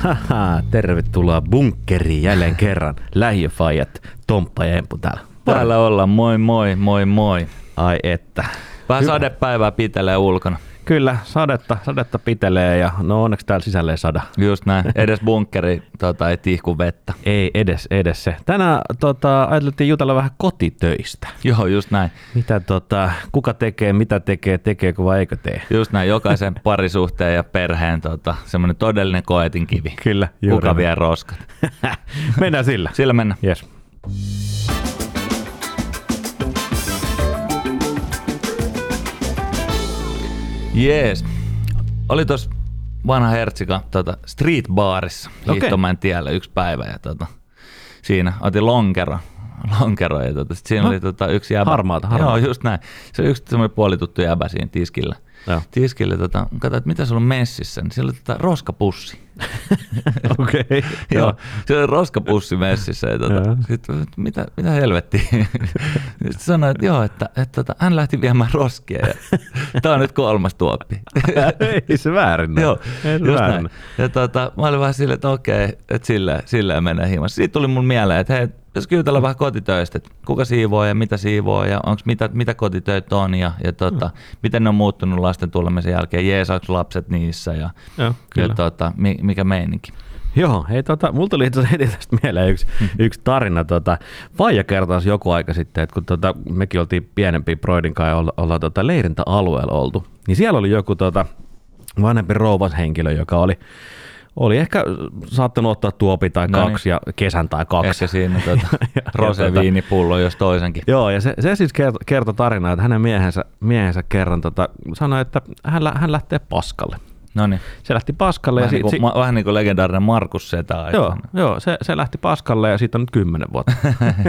Haha, tervetuloa bunkkeriin jälleen kerran. Lähiöfajat, Tomppa ja Empu täällä. Täällä ollaan, moi moi, moi moi. Ai että. Vähän Hyvä. sadepäivää pitelee ulkona. Kyllä, sadetta, sadetta pitelee ja no onneksi täällä sisällä ei sada. Just näin. Edes bunkkeri tota, ei tihku vettä. Ei edes, edes se. Tänään tota, ajateltiin jutella vähän kotitöistä. Joo, just näin. Mitä tota, kuka tekee, mitä tekee, tekeekö vai eikö tee? Just näin. Jokaisen parisuhteen ja perheen tota, semmoinen todellinen koetin kivi. Kyllä, juuri Kuka vie roskat? Mennään sillä. Sillä mennään. Yes. Jees. Oli tos vanha Hertsika tota, street baarissa. Hiihtomäen tiellä yksi päivä ja tota, siinä otin lonkero. Lonkero ja tota, sit siinä No. oli tota, yksi jäbä. Harmaata, harmaata. Joo, just näin. Se oli yksi semmoinen puolituttu jäbä siinä tiskillä. Joo. Tiskille, tota, katsoin, että mitä sulla on messissä, niin siellä oli tota, roskapussi. Okei. Okay. Joo, se oli roskapussi messissä. Ja tota, sit, mitä, mitä helvettiä? Sitten sanoi, että joo, että, että, että hän lähti viemään roskia. Ja, tämä on nyt kolmas tuoppi. ei se väärin. Joo, ei se just väärin näin. Ja tota, mä olin vähän silleen, että okei, että silleen, silleen menee himassa. Siitä tuli mun mieleen, että hei, jos jutella vähän kotitöistä, että kuka siivoo ja mitä siivoo ja onks mitä, mitä kotitöitä on ja, ja tota, Mm. miten ne on muuttunut lasten tulemisen jälkeen, jeesaaks lapset niissä ja, Joo, ja tota, mi, mikä meininki. Joo, hei tota, mulla tuli itse heti tästä mieleen yksi, yksi tarina. Tota, Faija kertasi joku aika sitten, että kun tota, mekin oltiin pienempi Broidin kanssa ja olla, ollaan tota, leirintäalueella oltu, niin siellä oli joku tota, vanhempi rouvas henkilö, joka oli, oli ehkä saattanut ottaa tuopi tai No kaksi ja kesän tai kaksi. Ehkä siinä ja tota- roseviinipullo jos toisenkin. Joo, ja se, se siis kertoi, kertoi tarinaa, että hänen miehensä, miehensä kerran tota, sanoi, että hän, hän lähtee paskalle. No niin. Se lähti paskalle Vähän, ja niin kuin, si- ma- vähän niin kuin legendaarinen Markus Setä Joo, joo se, se lähti paskalle ja siitä on nyt kymmenen vuotta.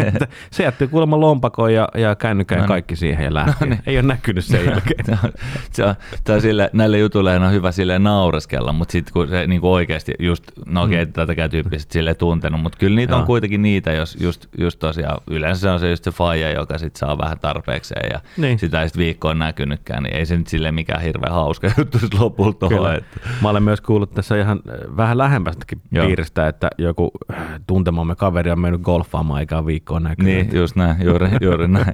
Se jätti kuulemma lompakon ja, ja kännykän ja No niin. kaikki siihen ja lähti. Niin. Ei ole näkynyt sen jälkeen. Se on- se on, tää on sille, näille jutuille on hyvä sille naureskella, mutta sitten kun se niinku oikeasti just, no okei, okay, tätäkään tyyppisesti sille tuntenut, mutta kyllä niitä Mm. Joo. on kuitenkin niitä, jos just, just tosiaan, yleensä se on se just se faija, joka sit saa vähän tarpeekseen ja Niin. sitä ei sit viikkoon näkynytkään, niin ei se nyt sille mikään hirveän hauska juttu lopulta Kyllä. Että. Mä olen myös kuullut tässä ihan äh, vähän lähempästäkin Joo. piiristä, että joku äh, tuntemamme kaveri on mennyt golfaamaan eikä viikkoon näkynyt. Niin, just näin, juuri, juuri näin.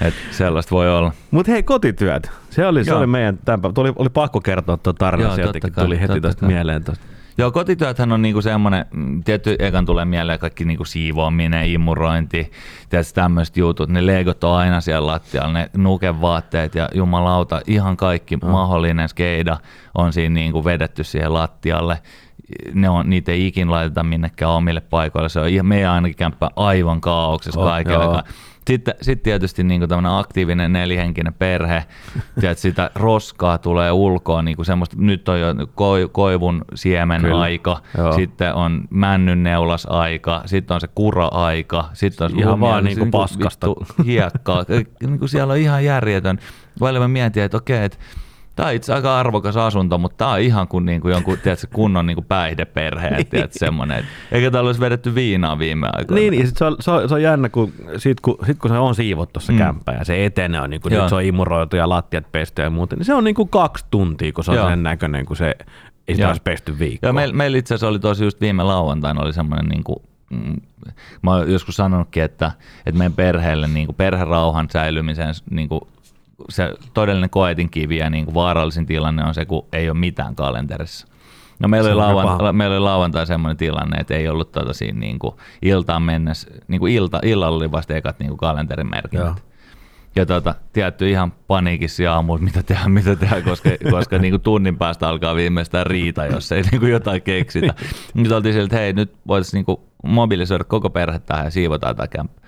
Et sellaista voi olla. Mutta hei, kotityöt. Se oli, se Joo. oli meidän tämän päivän. Tuli, oli pakko kertoa tuo tarina Joo, sieltä, totta kun kai, tuli heti kai. mieleen. Tosta. Joo, kotityöthän on niinku semmoinen, mm, tietty ekan tulee mieleen kaikki niinku siivoaminen, imurointi, tietysti tämmöiset jutut, ne legot on aina siellä lattialla, ne nukevaatteet ja jumalauta, ihan kaikki No. mahdollinen skeida on siinä niinku vedetty siihen lattialle. Ne on, niitä ei ikin laiteta minnekään omille paikoille, se on ihan meidän ainakin kämppä aivan kaauksessa Oh, kaikella. joo. Sitten sit tietysti niin tämmöinen aktiivinen nelihenkinen perhe, tiedät, sitä roskaa tulee ulkoa, niin semmoista, nyt on jo koi, koivun siemen Kyllä. aika, Joo. sitten on männyn neulas aika, sitten on se kura-aika, sitten on Ihan vaan niinku vittu paskasta. hiekkaa, niin kuin siellä on ihan järjetön. Välillä mä mietin, että okei, että Tämä on itse aika arvokas asunto, mutta tämä on ihan kuin, niin kuin jonkun tiedätkö, kunnon niin kuin päihdeperhe, että tiedätkö, semmoinen. Eikä täällä olisi vedetty viinaa viime aikoina. Niin, ja sit se, on, se, on, se on jännä, kun sit, kun sit kun se on siivottu se mm. kämppä ja se etene on, niin kuin, nyt se on imuroitu ja lattiat pesty ja muuta, niin se on niin kuin kaksi tuntia, kun se on Joo. sen näköinen, kun se ei sitä olisi pesty viikkoa. Joo, meillä, meillä itse asiassa oli tosi just viime lauantaina oli semmoinen, niin kuin, mm, mä oon joskus sanonutkin, että, että meidän perheelle niin kuin perherauhan säilymisen niin kuin, se todellinen koetin kivi ja niin kuin vaarallisin tilanne on se, kun ei ole mitään kalenterissa. No meillä, Se oli lauan, meillä oli lauantai semmoinen tilanne, että ei ollut tota siinä niin kuin iltaan mennessä, niin kuin ilta, illalla oli vasta ekat niin kuin kalenterin merkinnät. Joo. Ja tota, tietty ihan paniikissa aamulla, mitä tehdä, mitä tehdä, koska, koska niin kuin tunnin päästä alkaa viimeistään riita, jos ei niin kuin jotain keksitä. Nyt oltiin sieltä, että hei, nyt voitaisiin niin kuin mobilisoida koko perhe tähän ja siivotaan tämä kämppä.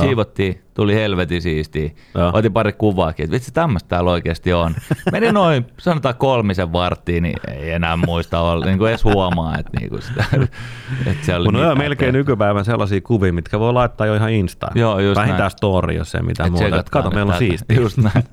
Siivottiin, tuli helvetin siistiä. Joo. Otin pari kuvaakin, että vitsi tämmöistä täällä oikeasti on. Meni noin, sanotaan kolmisen varttiin, niin ei enää muista olla, niin kuin edes huomaa, että, niin kuin sitä, että se oli ne on mitään melkein tehty. nykypäivän sellaisia kuvia, mitkä voi laittaa jo ihan Instaan. Joo, just Vähintään näin. story, jos ei mitään Et muuta. Et Kato, meillä on tätä. siistiä. Just näin.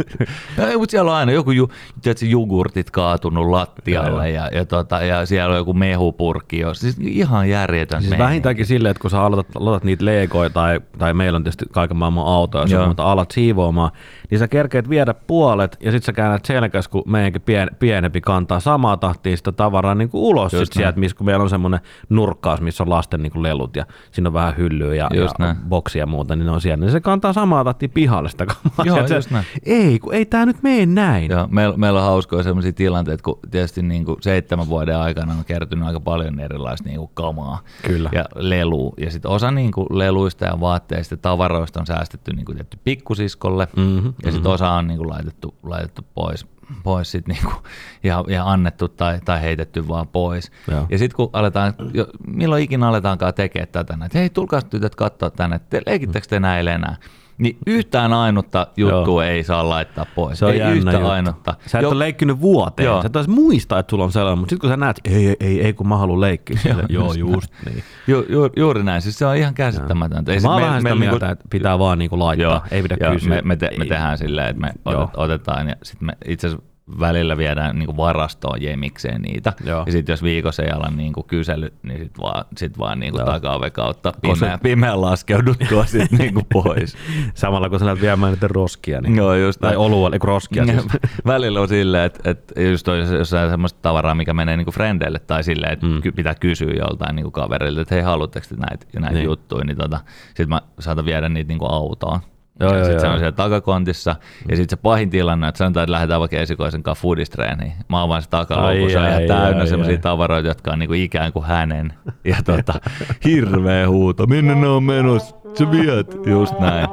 ja, ei, mutta siellä on aina joku ju, tiedätkö, jogurtit kaatunut lattialle ja, ja, tota, ja siellä on joku mehupurkki. Jo. Siis ihan järjetön Siis vähintäänkin silleen, että kun sä aloitat, aloitat niitä legoja tai, tai meillä on tietysti kaiken maailman jos Joo. mutta alat siivoamaan, niin sä kerkeet viedä puolet ja sitten sä käännät selkäs, kun meidänkin pien, pienempi kantaa samaa tahtia sitä tavaraa niin kuin ulos sit sieltä, missä kun meillä on semmoinen nurkkaus, missä on lasten niin kuin lelut ja siinä on vähän hyllyä ja, Just ja näin. boksia ja muuta, niin ne on siellä. Niin se kantaa samaa tahtia pihalle sitä kamaa. Joo, Sieltä se- just näin. Ei, kun ei tämä nyt mene näin. Joo, meillä, meillä on hauskoja sellaisia tilanteita, kun tietysti niin kuin seitsemän vuoden aikana on kertynyt aika paljon erilaista niin kuin kamaa Kyllä. ja lelua. Ja sitten osa niin kuin leluista ja vaatteista ja tavaroista on säästetty niin kuin tietty pikkusiskolle Mhm, ja sitten osa on niin kuin laitettu, laitettu pois, pois sit niin kuin, ja, ja annettu tai, tai heitetty vaan pois. Joo. Ja sitten kun aletaan, jo, milloin ikinä aletaankaan tekemään tätä, että hei tulkaa tytöt katsoa tänne, että leikittekö te näin enää? Niin yhtään ainutta juttua ei saa laittaa pois. Se on ei jännä yhtä juttu. ainutta. Sä et Jo- ole leikkinyt vuoteen. Joo. Sä et edes muista, että sulla on sellainen, mutta sitten kun sä näet, ei, ei, ei, ei kun mä haluan leikkiä. Sille, Joo, just niin. Ju, ju, juuri näin, siis se on ihan käsittämätöntä. Ei Mä oon vähän sitä mieltä, että pitää vaan niinku laittaa, Joo, ei pidä joo, kysyä. Me, me, te, me tehdään silleen, että me Joo. otet, otetaan ja sitten me itse asiassa välillä viedään niin varastoon jemikseen niitä. Joo. Ja sitten jos viikossa ei ala niin kysely, niin sitten vaan, sit vaan niin takaove kautta pimeä, pimeän laskeuduttua sitten niin pois. Samalla kun sä lähdet viemään niitä roskia, niin, Joo, just tai olua, eli roskia siis. Välillä on silleen, että, että just on jossain semmoista tavaraa, mikä menee niin frendeille tai silleen, että Mm. pitää kysyä joltain niin kaverilta, että hei, haluatteko te näitä, näitä Niin. niin. juttuja, niin tota, sitten mä saatan viedä niitä niin autoon. Joo, ja sitten se on siellä takakontissa. Ja sitten se pahin tilanne, että sanotaan, että lähdetään vaikka esikoisen kanssa foodistreeniin. Mä se takalauku, Ai, se on ihan ai, täynnä ai. tavaroita, jotka on niinku ikään kuin hänen. Ja tota, hirveä huuto, minne ne on menossa? Sä viet, just näin.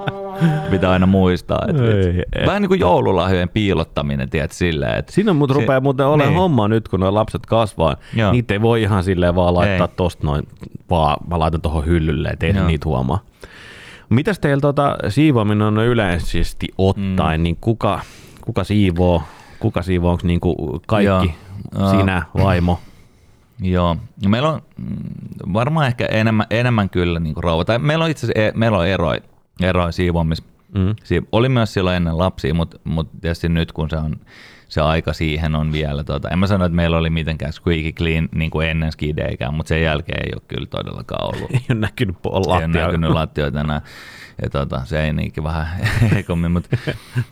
Pitää aina muistaa. Että Ei, ei. Vähän niin kuin joululahjojen piilottaminen, tiedät, silleen, että Siinä mut Se- rupeaa muuten olemaan niin. homma nyt, kun nuo lapset kasvaa. Joo. Niitä ei voi ihan silleen vaan laittaa Ei. tosta noin, vaan mä laitan tuohon hyllylle, ettei niitä huomaa. Mitäs teillä tota, siivoaminen on yleisesti ottaen, mm. niin kuka, kuka siivoo? Kuka siivoo, onko niinku kaikki, Joo. sinä, vaimo? Joo, ja meillä on mm, varmaan ehkä enemmän, enemmän kyllä niin kuin rouva. Tai meillä on itse asiassa e- meillä on eroja, eroja siivoamis. Mm. Oli myös silloin ennen lapsia, mutta, mutta tietysti nyt kun se on se aika siihen on vielä, tota, en mä sano, että meillä oli mitenkään squeaky clean niin kuin ennen skideikään, mutta sen jälkeen ei ole kyllä todellakaan ollut. Ei ole näkynyt po- Ei ole näkynyt lattioita enää. Ja tota, se ei niinkin vähän heikommin, mutta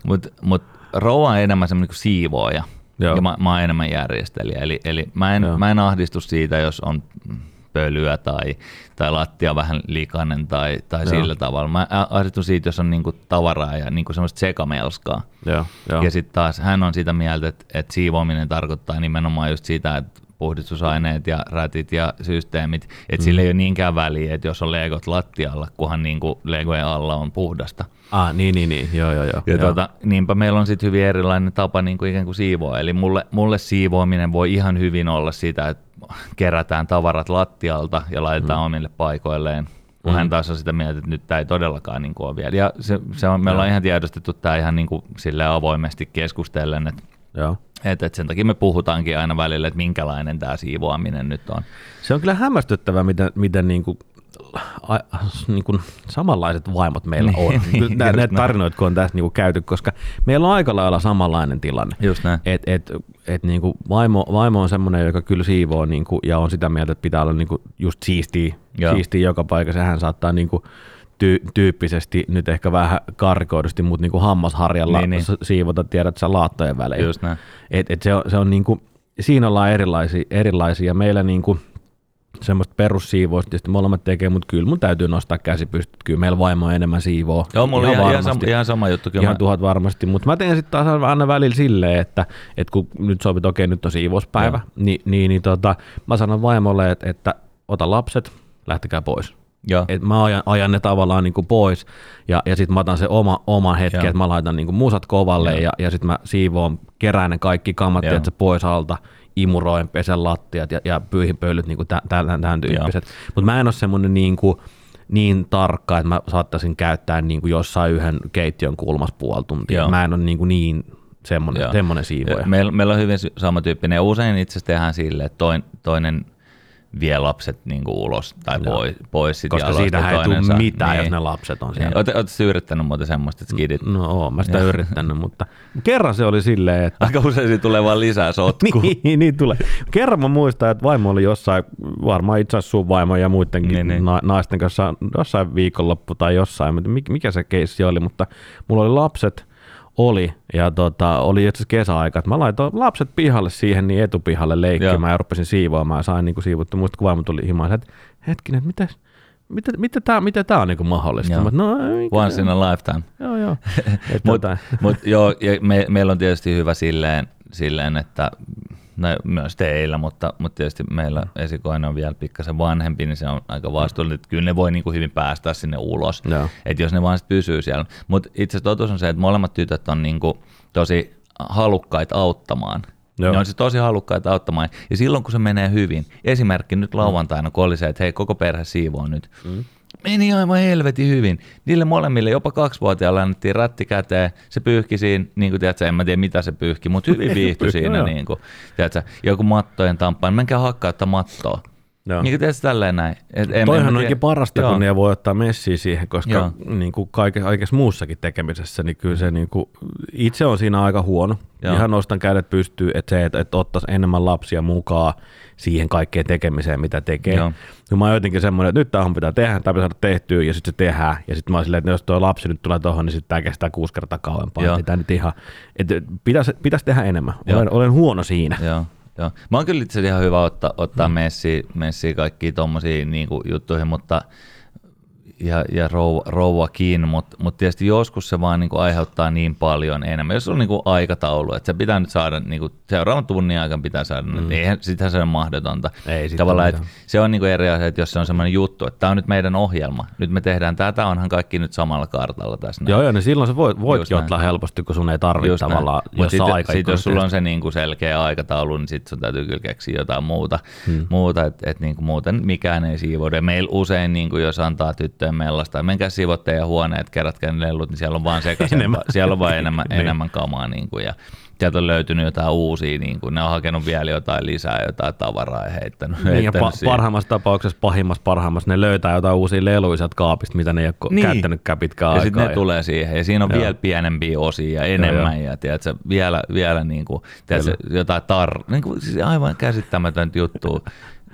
mut, mut rouva on enemmän semmoinen kuin siivooja. Joo. Ja mä, mä oon enemmän järjestelijä. Eli, eli mä, en, Joo. mä en ahdistu siitä, jos on pölyä tai, tai lattia vähän likainen tai, tai Joo. sillä tavalla. Mä ahdistun siitä, jos on niinku tavaraa ja niinku semmoista sekamelskaa. Joo, joo. Ja sitten taas hän on sitä mieltä, että, että siivoaminen tarkoittaa nimenomaan just sitä, että puhdistusaineet ja rätit ja systeemit, että mm. sillä ei ole niinkään väliä, että jos on legot lattialla, kunhan niinku legojen alla on puhdasta. Ah, niin, niin, niin. Joo, joo, joo. Ja joo. tota, niinpä meillä on sitten hyvin erilainen tapa niin kuin ikään kuin siivoa. Eli mulle, mulle siivoaminen voi ihan hyvin olla sitä, että kerätään tavarat lattialta ja laitetaan mm. omille paikoilleen. Kun Mm. hän taas on sitä mieltä, että nyt tämä ei todellakaan niin kuin ole vielä. Ja se, se on, me ollaan Joo. ihan tiedostettu tämä ihan niin kuin silleen avoimesti keskustellen, että joo. Et, et sen takia me puhutaankin aina välillä, että minkälainen tämä siivoaminen nyt on. Se on kyllä hämmästyttävää, miten, miten niin kuin, a, niin kuin samanlaiset vaimot meillä on. Niin, Kyllä nä- just Näitä tarinoita, kun on tässä niin kuin käyty, koska meillä on aika lailla samanlainen tilanne. Just näin. Et, et, et niin kuin vaimo, vaimo on semmoinen, joka kyllä siivoo niin kuin, ja on sitä mieltä, että pitää olla niin kuin just siistiä, Joo. siistiä joka paikassa. Hän saattaa niin kuin, ty, tyyppisesti, nyt ehkä vähän karikoidusti, mutta niin kuin hammasharjalla Niin, niin, niin. niin. siivota, tiedät sä laattojen välein. Just näin. Et, et se on, se on niinku, siinä ollaan erilaisia, erilaisia. Meillä niinku, semmoista perussiivousta tietysti molemmat tekee, mutta kyllä mun täytyy nostaa käsi pystyt. Kyllä meillä vaimo on enemmän siivoo. Joo, mulla on ihan, ihan, sama, varmasti. ihan sama juttu. Kyllä Ihan mä- tuhat varmasti, mutta mä teen sitten taas aina välillä silleen, että, että kun nyt sovit, okei nyt on siivouspäivä, niin, niin, niin tota, mä sanon vaimolle, että, että ota lapset, lähtekää pois. Joo. Et mä ajan, ajan ne tavallaan niinku pois ja, ja sitten mä otan se oma, oma Joo. että mä laitan niinku musat kovalle Joo. ja, ja sitten mä siivoon, kerään ne kaikki kammat Joo. tiedätkö, pois alta, imuroin, pesen lattiat ja, ja pyyhin pölyt, niinku tä- tämän, tämän tyyppiset. Mutta mä en ole semmoinen niinku, niin tarkka, että mä saattaisin käyttää niinku jossain yhden keittiön kulmassa puoli tuntia. Joo. Mä en ole niinku niin semmoinen, Joo. semmoinen siivoja. Meillä, meillä on hyvin samantyyppinen. Ja usein itse asiassa tehdään silleen, että toin, toinen vie lapset niin kuin ulos tai Joo. pois, pois sit Koska siitä ei tule mitään, niin. jos ne lapset on siellä. Niin. Oletko oot yrittänyt muuten semmoista, että skidit? No oon, mä sitä yrittänyt, mutta kerran se oli silleen, että Aika usein siitä tulee vaan lisää sotkua. niin, niin tulee. Kerran mä muistan, että vaimo oli jossain, varmaan itse asiassa sun vaimo ja muidenkin Niin, niin. Na- naisten kanssa jossain viikonloppu tai jossain, mikä se keissi oli, mutta mulla oli lapset, oli, ja tota, oli itse asiassa kesäaika, että mä laitoin lapset pihalle siihen, niin etupihalle leikkimään Joo. ja rupesin siivoamaan ja sain niin siivottu. Muista kun vaimo tuli himaan, että hetkinen, että mitä, mitä, mitä tämä mitä tää on niin mahdollista? Joo. Mä, no, Once in a lifetime. Joo, joo. Tota, mut, joo, ja me, meillä on tietysti hyvä silleen, silleen että no, myös teillä, mutta, mutta tietysti meillä esikoinen on vielä pikkasen vanhempi, niin se on aika vastuullinen, että kyllä ne voi niin kuin hyvin päästä sinne ulos, Joo. että jos ne vaan sit pysyy siellä. Mutta itse totuus on se, että molemmat tytöt on niin kuin tosi halukkaita auttamaan. Joo. Ne on siis tosi halukkaita auttamaan. Ja silloin kun se menee hyvin, esimerkki nyt lauantaina, kun oli se, että hei koko perhe siivoo nyt, mm. Meni aivan helvetin hyvin. Niille molemmille, jopa kaksivuotiaalle annettiin ratti käteen, se pyyhki siinä, niin kuin tiedätkö, en mä tiedä mitä se pyyhki, mutta hyvin viihtyi siinä, niin kuin, tiedätkö, joku mattojen tamppaan, menkää hakkautta mattoa. Joo. Niin kuin tälleen näin. Et, en, Toihan en onkin tiedä- parasta, Joo. kun ne voi ottaa messiä siihen, koska Joo. niin kuin kaikessa, kaikessa muussakin tekemisessä, niin kyllä se niin kuin, itse on siinä aika huono. Joo. Joo. Ihan nostan kädet pystyy, että se, että, että ottaisi enemmän lapsia mukaan siihen kaikkeen tekemiseen, mitä tekee. Joo. Joo. Mä oon jotenkin semmoinen, että nyt tämä pitää tehdä, tämä pitää saada tehtyä, ja sitten se tehdään. Ja sitten mä oon silleen, että jos tuo lapsi nyt tulee tuohon, niin sitten tämä kestää kuusi kertaa kauempaa. Joo. Ei Tämä nyt ihan, että pitäisi, pitäisi tehdä enemmän. Joo. Olen, olen huono siinä. Joo, joo. Mä oon kyllä itse ihan hyvä ottaa, ottaa mm. messiä, messiä kaikkiin tommosia niinku juttuihin, mutta ja, ja rouva, rouvakin, mutta mut tietysti joskus se vaan niinku aiheuttaa niin paljon enemmän. Jos on niinku aikataulu, että se pitää nyt saada, niinku, seuraavan tunnin aikana pitää saada, mm. eihän sitähän se on mahdotonta. Ei Tavallaan, että se on niinku eri asia, että jos se on semmoinen juttu, että tämä on nyt meidän ohjelma, nyt me tehdään tätä, onhan kaikki nyt samalla kartalla tässä. näin. Joo, joo, niin silloin sä voit, voitkin ottaa helposti, kun sun ei tarvitse Just tavallaan jossain sit, aika. sit jos sulla on se niinku selkeä aikataulu, niin sitten sun täytyy kyllä keksiä jotain muuta, hmm. muuta että et niinku muuten mikään ei siivoudu. Ja meillä usein, niinku, jos antaa tyttöjen mellasta, menkää siivot teidän huoneet, kerätkää ne lellut, niin siellä on vaan sekaisin, Enemmän. siellä on vaan enemmän, Niin. enemmän kamaa. Niinku, ja sieltä on löytynyt jotain uusia, niinku, ne on hakenut vielä jotain lisää, jotain tavaraa ja heittänyt. Niin, ja heittänyt pa- siihen. parhaimmassa tapauksessa, pahimmassa parhaimmassa, ne löytää jotain uusia leluja kaapista, mitä ne ei ole Niin. niin. käyttänytkään pitkään ja aikaa. sitten ne tulee siihen, ja siinä on Joo. vielä pienempiä osia ja enemmän, ja tiedätkö, vielä, vielä niin kuin, tiedätkö, jotain tar... Niin kuin, siis aivan käsittämätöntä juttu.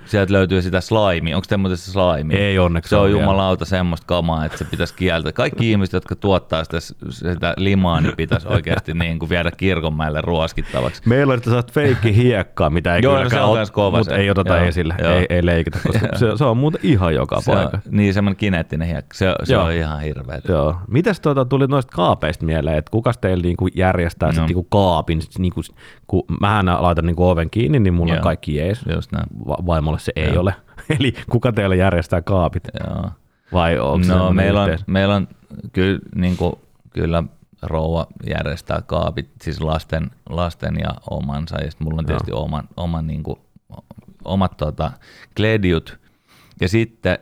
Sieltä löytyy sitä slaimia. Onko muuten se slaimi? Ei onneksi Se on vielä. jumalauta semmoista kamaa, että se pitäisi kieltää. Kaikki ihmiset, jotka tuottaa sitä, sitä limaa, niin pitäisi oikeasti niin kuin viedä kirkonmäelle ruoskittavaksi. Meillä on sellaista feikki hiekkaa, mitä ei Joo, no se on kans kova mutta se. ei oteta Joo, esille, joo. ei, ei leikitä, koska se, se on muuten ihan joka Se on, paikka. niin, semmoinen kineettinen hiekka. Se, se Joo. on ihan hirveä. Joo. Mites tuota, tuli noista kaapeista mieleen, että kukas teillä niinku järjestää no. Niinku kaapin, sit niinku, kun mähän laitan niinku oven kiinni, niin mulla Joo. on kaikki jees. Just näin. Va- vaimolle se ei Joo. ole. Eli kuka teillä järjestää kaapit? Joo. Vai onko No meillä on, meillä on kyllä, niin kuin, kyllä rouva järjestää kaapit, siis lasten, lasten ja omansa, ja sitten mulla on tietysti oman, oman, niin kuin, omat tota, kledjut, ja sitten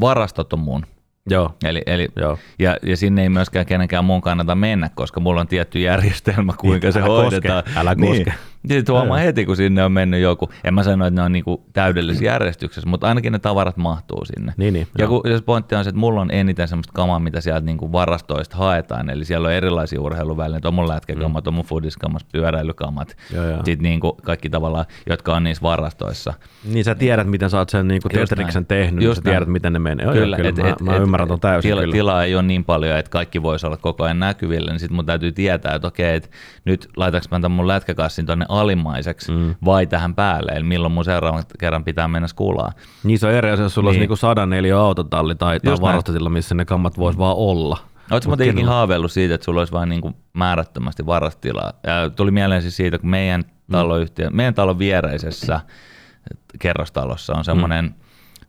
varastot on mun. Joo, Eli, eli, joo. ja, ja sinne ei myöskään kenenkään mun kannata mennä, koska mulla on tietty järjestelmä, kuinka Niin, se älä hoidetaan. koske, älä niin. Sitten huomaa heti, kun sinne on mennyt joku. En mä sano, että ne on niinku täydellisessä järjestyksessä, mutta ainakin ne tavarat mahtuu sinne. Niin, niin, ja kun, jos pointti on se, että mulla on eniten semmoista kamaa, mitä sieltä niinku varastoista haetaan, eli siellä on erilaisia urheiluvälineitä, on mun lätkäkammat, on mun foodiskammat, pyöräilykammat, Joo, joo. sitten niinku kaikki tavallaan, jotka on niissä varastoissa. Niin sä tiedät, miten sä oot sen niinku Tetriksen tehnyt, niin Just sä tiedät, näin. miten ne menee. Joo, kyllä, kyllä et- mä, et- mä et- ymmärrän ton täysin tila, kyllä. Tilaa ei ole niin paljon, että kaikki voisi olla koko ajan näkyvillä, niin sitten mun täytyy tietää, että okei, että nyt laitaks mä tämän mun lätkäkassin tonne alimmaiseksi mm. vai tähän päälle, eli milloin mun seuraavan kerran pitää mennä skulaa. Niin se on eri asia, jos sulla niin. olisi Niin. niinku sadan neliö autotalli tai, tai varastotilla, missä ne kammat vois vaan olla. Oletko muuten ikinä haaveillut siitä, että sulla olisi vain niin määrättömästi varastilaa? Ja tuli mieleen siis siitä, kun meidän taloyhtiö, meidän talon viereisessä kerrostalossa on semmoinen, mm.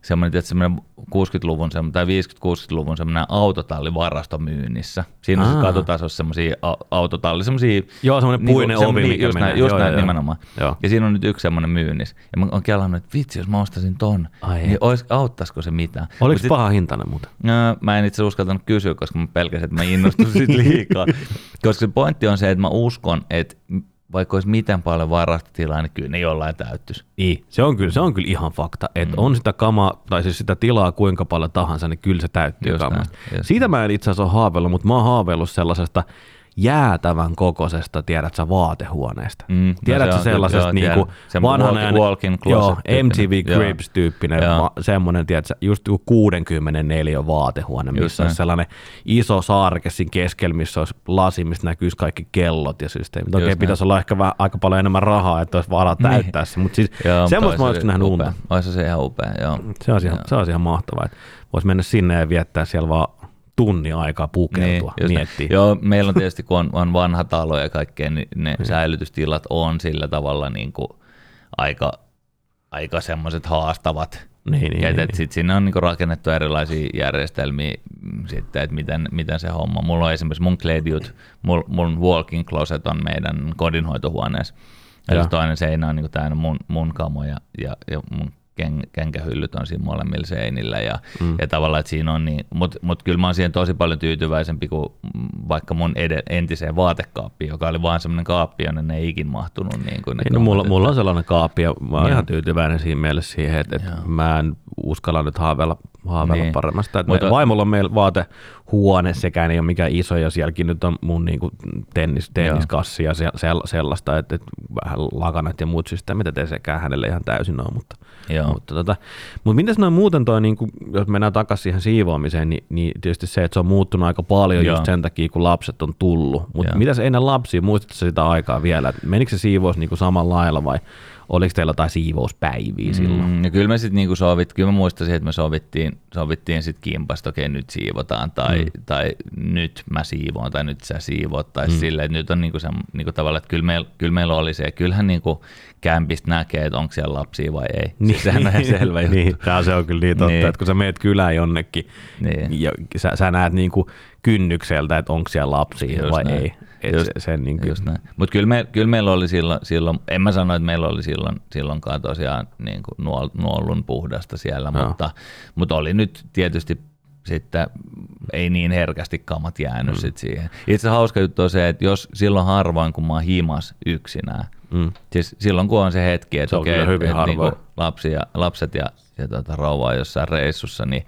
Semmoinen, tietysti semmoinen 60-luvun semmoinen, tai 50-60-luvun semmoinen autotallivarasto myynnissä. Siinä on Aa. siis katotasossa semmoisia au- autotalli, semmoisia... Joo, semmoinen puinen ovi, semmoinen- mikä just menee. näin, just Joo, näin joo, nimenomaan. Joo. Ja siinä on nyt yksi semmoinen myynnissä. Ja mä oon kelannut, että vitsi, jos mä ostaisin ton, Ai niin ois, auttaisiko se mitään? Oliko sit- paha hintainen muuten? No, mä en itse uskaltanut kysyä, koska mä pelkäsin, että mä innostun siitä liikaa. koska se pointti on se, että mä uskon, että vaikka olisi miten paljon varastotilaa, niin kyllä ne jollain täyttyisi. Niin, se on kyllä, se on kyllä ihan fakta, että mm. on sitä kamaa, tai siis sitä tilaa kuinka paljon tahansa, niin kyllä se täyttyy Just näin, Siitä mä en itse asiassa ole haaveillut, mutta mä oon haaveillut sellaisesta jäätävän kokoisesta, tiedät sä, vaatehuoneesta. Mm, Tiedät no sä se sellaisesta joo, niinku vanhan ajan, walk-in joo. MTV. Cribs-tyyppinen, Joo. va- semmoinen, tiedät sä, just joku 64 vaatehuone, Just missä olisi näin. sellainen iso saarke siinä keskellä, missä olisi lasi, mistä näkyisi kaikki kellot ja systeemit. Okei, näin. pitäisi olla ehkä vähän, aika paljon enemmän rahaa, että olisi varaa Niin. täyttää se, mutta siis Joo, semmoista mä olisi olisin nähnyt upea. unta. Olisi se ihan upea, joo. Se olisi, ihan, se olisi ihan mahtavaa, että voisi mennä sinne ja viettää siellä vaan tunnin aikaa pukeutua, näin. miettiä. Joo, meillä on tietysti, kun on, on vanha talo ja kaikkea, niin ne säilytystilat on sillä tavalla niin kuin aika, aika semmoiset haastavat. Niin, niin, et, niin, et sit sinne on niinku rakennettu erilaisia järjestelmiä mm, sitten, että miten, miten se homma. Mulla on esimerkiksi mun kledjut, mun, mun walking closet on meidän kodinhoitohuoneessa. Ja siis toinen seinä on niinku täynnä mun, mun kamoja ja, ja mun ken, kenkähyllyt on siinä molemmilla seinillä ja, mm. ja tavallaan, että siinä on niin, mutta mut kyllä mä oon siihen tosi paljon tyytyväisempi kuin vaikka mun ed- entiseen vaatekaappiin, joka oli vaan semmoinen kaappi, jonne ne ei ikin mahtunut. Niin kuin ne Niin, no, mulla, mulla on sellainen kaappi ja mä oon ihan tyytyväinen siinä mielessä siihen, että, että mä en uskalla nyt haaveilla, haaveilla Niin. paremmasta. Että Mutta- vaimolla on meillä vaatehuone, sekään ei ole mikään iso ja sielläkin nyt on mun niinku tennis, tenniskassi ja se, se, sellaista, että, että vähän lakanat ja muut systeemit, että ei sekään hänelle ihan täysin ole, mutta Joo. mutta, tota, mutta mitäs noin muuten toi, niin jos mennään takaisin siihen siivoamiseen, niin, niin tietysti se, että se on muuttunut aika paljon Joo. just sen takia, kun lapset on tullut. Mutta mitäs ennen lapsia, muistatko sitä aikaa vielä? että Menikö se siivous niin kuin samalla lailla vai oliko teillä jotain siivouspäiviä silloin? Mm, ja kyllä me sitten niinku sovit, kyllä mä muistasin, että me sovittiin, sovittiin sitten kimpasta, okei nyt siivotaan tai, mm. tai nyt mä siivoon tai nyt sä siivoot tai mm. silleen, että nyt on niinku se, niinku tavallaan, että kyllä meillä, kyllä meillä oli se, ja kyllähän niinku kämpistä näkee, että onko siellä lapsia vai ei. Niin, siis sehän on ihan selvä juttu. niin, tää se on kyllä niin totta, Niin. niin. että kun sä meet kylään jonnekin Niin. ja sä, sä näet niin kuin kynnykseltä, että onko siellä lapsia Just vai näin. ei. Et Just- se, sen niin kuin. Mutta kyllä, me, kyllä meillä oli silloin, silloin, en mä sano, että meillä oli silloin, silloinkaan tosiaan niin kuin nuol, nuollun puhdasta siellä, Joo. mutta, mutta oli nyt tietysti sitten ei niin herkästi kamat jäänyt mm. sit siihen. Itse hauska juttu on se, että jos silloin harvoin, kun mä oon himas yksinään, mm. siis silloin kun on se hetki, että Se on okei, kyllä hyvin että harvoin. niinku lapsi ja, lapset ja, ja tota, rouva on jossain reissussa, niin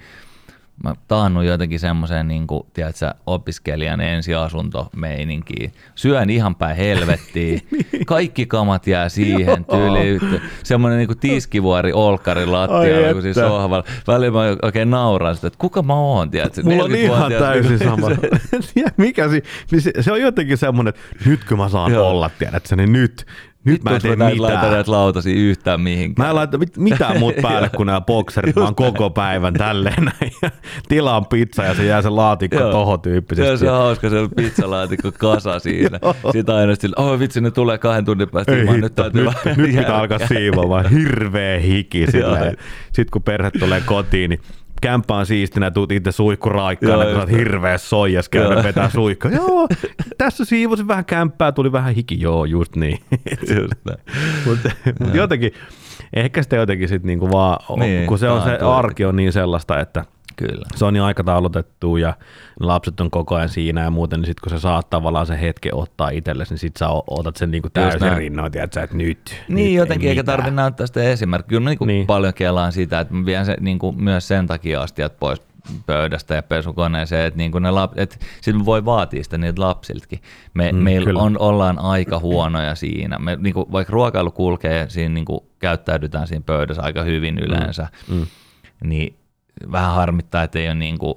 mä taannut jotenkin semmoiseen niin kuin, tiedätkö, opiskelijan ensiasuntomeininkiin. Syön ihan päin helvettiin. Kaikki kamat jää siihen tyyliin. Semmoinen niin tiskivuori olkkari Ai lattialla siinä että. sohvalla. Välillä mä oikein nauran sitä, että kuka mä oon, tiedätkö? Mulla on 40-vuotias ihan täysin niin- sama. Ja Mikä si, niin se, se, on jotenkin semmoinen, että nyt kun mä saan Joo. olla, tiedätkö, niin nyt, nyt mä en tee mä en laita mitään. näitä lautasia yhtään mihinkään. Mä en laita mit, mitään muut päälle kuin nämä bokserit, vaan koko päivän tälleen näin. Tilaan pizza ja se jää se laatikko Joo. toho tyyppisesti. se on hauska, se pizzalaatikko kasa siinä. Sitten aina sillä, oh vitsi, ne tulee kahden tunnin päästä. Ei hitto, täytyy nyt, nyt pitää alkaa siivoamaan. Hirveä hiki. Joo. Sitten kun perhe tulee kotiin, niin kämppä on siistinä, tuut itse suihkuraikkaana, Joo, kun sä oot just hirveä soijas, käy Joo. vetää suihkaa. Joo, tässä siivosin vähän kämppää, tuli vähän hiki. Joo, just niin. Mutta mut jotenkin, ehkä sitä jotenkin sitten niinku vaan, Niin, kun se on se arki on niin sellaista, että Kyllä. se on niin aikataulutettu ja lapset on koko ajan siinä ja muuten, niin sitten kun sä saat tavallaan sen hetken ottaa itsellesi, niin sit sä otat sen niinku täysin rinnoin, tiedätkö, että nyt. Niin, nyt jotenkin ei eikä tarvitse näyttää sitä esimerkkiä. Kyllä mä niin Niin. paljon kelaan sitä, että mä vien se, niin kuin myös sen takia astiat pois pöydästä ja pesukoneeseen, että, niin kuin ne lap, että sitten voi vaatia sitä niitä lapsiltakin. Me, mm, Mm, meillä kyllä. on, ollaan aika huonoja siinä. Me, niin kuin, vaikka ruokailu kulkee, siinä niin kuin, käyttäydytään siinä pöydässä aika hyvin yleensä, Mm. niin vähän harmittaa, että ei ole niin kuin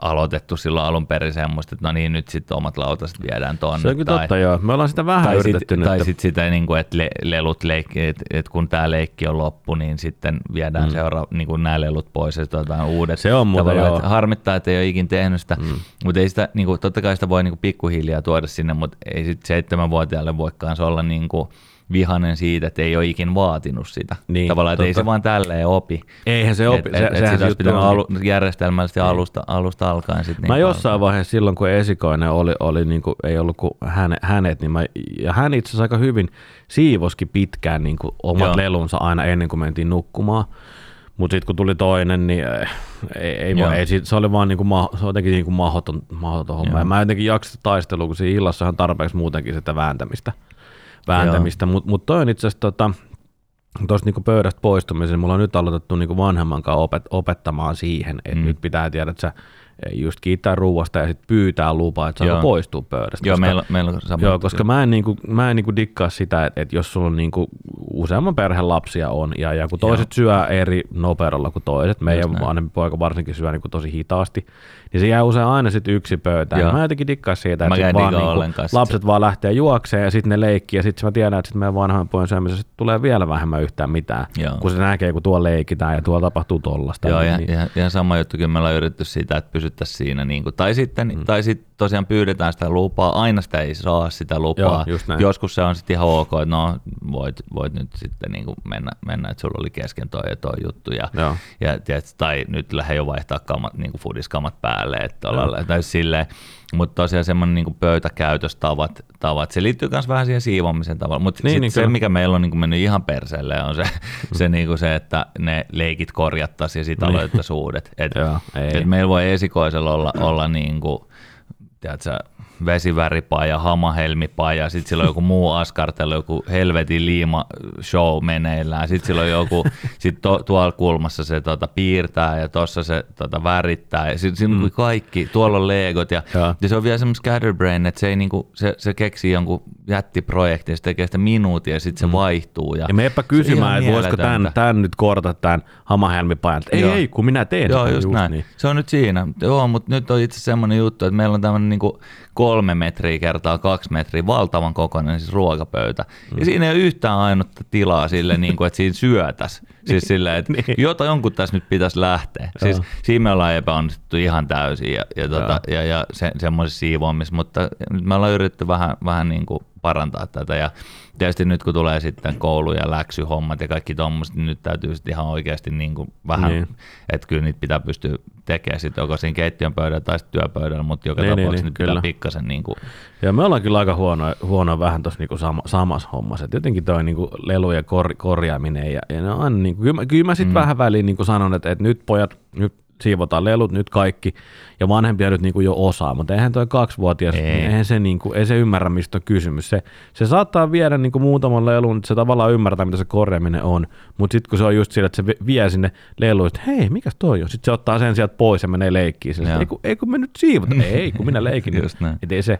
aloitettu silloin alun perin semmoista, että no niin, nyt sitten omat lautaset viedään tonne. Se on kyllä tai, totta, joo. Me ollaan sitä vähän tai yritetty sit, nyt. tai sitten sitä, niin kuin, että le, lelut leikki, että et kun tämä leikki on loppu, niin sitten viedään mm. seura, niin kuin nämä lelut pois ja sitten otetaan uudet. Se on Tavallaan, joo. että Harmittaa, että ei ole ikin tehnyt sitä, mm. mutta ei sitä, niin kuin, totta kai sitä voi niin kuin pikkuhiljaa tuoda sinne, mutta ei sitten seitsemänvuotiaalle voikaan olla niin kuin vihanen siitä, että ei ole ikin vaatinut sitä. Niin, Tavallaan, että ei se vaan tälleen opi. Eihän se opi. Et, se, et, sehän sitä se onkin. alu, järjestelmällisesti alusta, alusta alkaen. Sit niin Mä jossain vaiheessa silloin, kun esikoinen oli, oli niin kuin, ei ollut kuin häne, hänet, niin mä, ja hän itse asiassa aika hyvin siivoskin pitkään niin kuin omat Joo. Lelunsa aina ennen kuin mentiin nukkumaan. Mutta sitten kun tuli toinen, niin eh, ei, ei, voi, ei se oli vaan niinku, ma, se jotenkin niinku mahdoton, mahdoton homma. Ja mä jotenkin jaksin taistelua, kun siinä illassahan tarpeeksi muutenkin sitä vääntämistä. Vääntämistä. Mutta mut toi on itse asiassa tota, tuosta niinku pöydästä poistumisen, mulla on nyt aloitettu niinku vanhemman kanssa opet, opettamaan siihen, että Mm. mm. nyt pitää tiedä, että sä just kiittää ruuasta ja sitten pyytää lupaa, että saa poistua pöydästä. Joo, koska, meillä, meillä on sama Joo, koska mä en, niinku, mä en niinku dikkaa sitä, että, että jos sulla on niinku useamman perheen lapsia on ja, ja kun toiset joo. syö eri nopeudella kuin toiset, meidän vanhempi poika varsinkin syö niinku tosi hitaasti, niin se jää usein aina sitten yksi pöytään. Joo. Mä jotenkin dikkaa siitä, että sit vaan niinku, lapset sit. vaan lähtee juokseen ja sitten ne leikkii ja sitten mä tiedän, että sit meidän vanhemman pojan syömisessä tulee vielä vähemmän yhtään mitään, Joo. kun se näkee, kun tuolla leikitään ja tuolla tapahtuu tollasta. Joo, niin, ja, ja, ja, sama juttu, kyllä me ollaan yritetty sitä, että pysyttäisiin siinä. Niin kuin, tai sitten mm. tai sit tosiaan pyydetään sitä lupaa, aina sitä ei saa sitä lupaa. Joo, Joskus se on sitten ihan ok, että no voit, voit nyt sitten niin kuin mennä, mennä, että sulla oli kesken toi ja toi juttu. Ja, ja tiedät, tai nyt lähde jo vaihtaa kamat, niin kuin foodiskamat päälle. Että ollaan, tai silleen, mutta tosiaan semmoinen niin pöytäkäytöstavat, tavat, se liittyy myös vähän siihen siivomisen tavalla. Mutta niin, niin, se, mikä meillä on niin mennyt ihan perseelle, on se, mm. se, niin se, että ne leikit korjattaisiin ja sitten niin. aloitettaisiin uudet. Et, Joo, et meillä voi esikoisella olla, olla niin kuin, tiedätkö, vesiväripaja, hamahelmipaja, sitten sillä on joku muu askartelu, joku helvetin liima show meneillään, sitten sillä on joku, sit to, tuolla kulmassa se tota, piirtää ja tuossa se tota, värittää, ja sitten mm. kaikki, tuolla on legot, ja, ja. ja se on vielä semmoinen scatterbrain, että se, ei, niinku, se, se keksii jonkun jättiprojektin, se tekee sitä minuutia, ja sitten se mm. vaihtuu. Ja, ja meepä kysymään, että voisiko tämän, tämän nyt korjata tämän hamahelmipajan, ei, Joo. ei, kun minä teen Joo, just, just näin. Niin. Se on nyt siinä. Joo, mutta nyt on itse semmoinen juttu, että meillä on tämmöinen niinku kolme metriä kertaa kaksi metriä, valtavan kokoinen siis ruokapöytä. Mm. Ja siinä ei ole yhtään ainutta tilaa sille, niin kuin, että siinä syötäisi. Siis silleen, että niin. jota jonkun tässä nyt pitäisi lähteä. Siis siinä me ollaan epäonnistuttu ihan täysin ja, ja, tota, ja, ja se, semmoisessa siivoamissa, mutta me ollaan yritetty vähän, vähän niin kuin parantaa tätä. Ja tietysti nyt kun tulee sitten koulu ja läksyhommat ja kaikki tuommoiset, niin nyt täytyy sitten ihan oikeasti niin kuin vähän, niin. että kyllä niitä pitää pystyä tekemään sitten joko siinä keittiön pöydällä tai sitten työpöydällä, mutta joka niin, niin tapauksessa niin, nyt kyllä. pitää pikkasen niin kuin... Ja me ollaan kyllä aika huono, huono vähän tuossa niin sama, samassa hommassa, että jotenkin toi niin kuin lelujen kor, korjaaminen ja, ja ne on aina niin kuin, kyllä, kyllä mä sitten mm. vähän väliin niin kuin sanon, että, että nyt pojat, nyt siivotaan lelut nyt kaikki, ja vanhempia nyt niin kuin jo osaa, mutta eihän toi kaksivuotias, ei. Niin eihän se, niin kuin, ei se ymmärrä, mistä on kysymys. Se, se saattaa viedä niin kuin muutaman lelun, että se tavallaan ymmärtää, mitä se korjaaminen on, mutta sitten kun se on just sillä, että se vie sinne leluun, että hei, mikä toi on? Sitten se ottaa sen sieltä pois ja menee leikkiin. Sille, ei, kun, ei kun me nyt siivota. ei, kun minä leikin. just näin. Et ei se,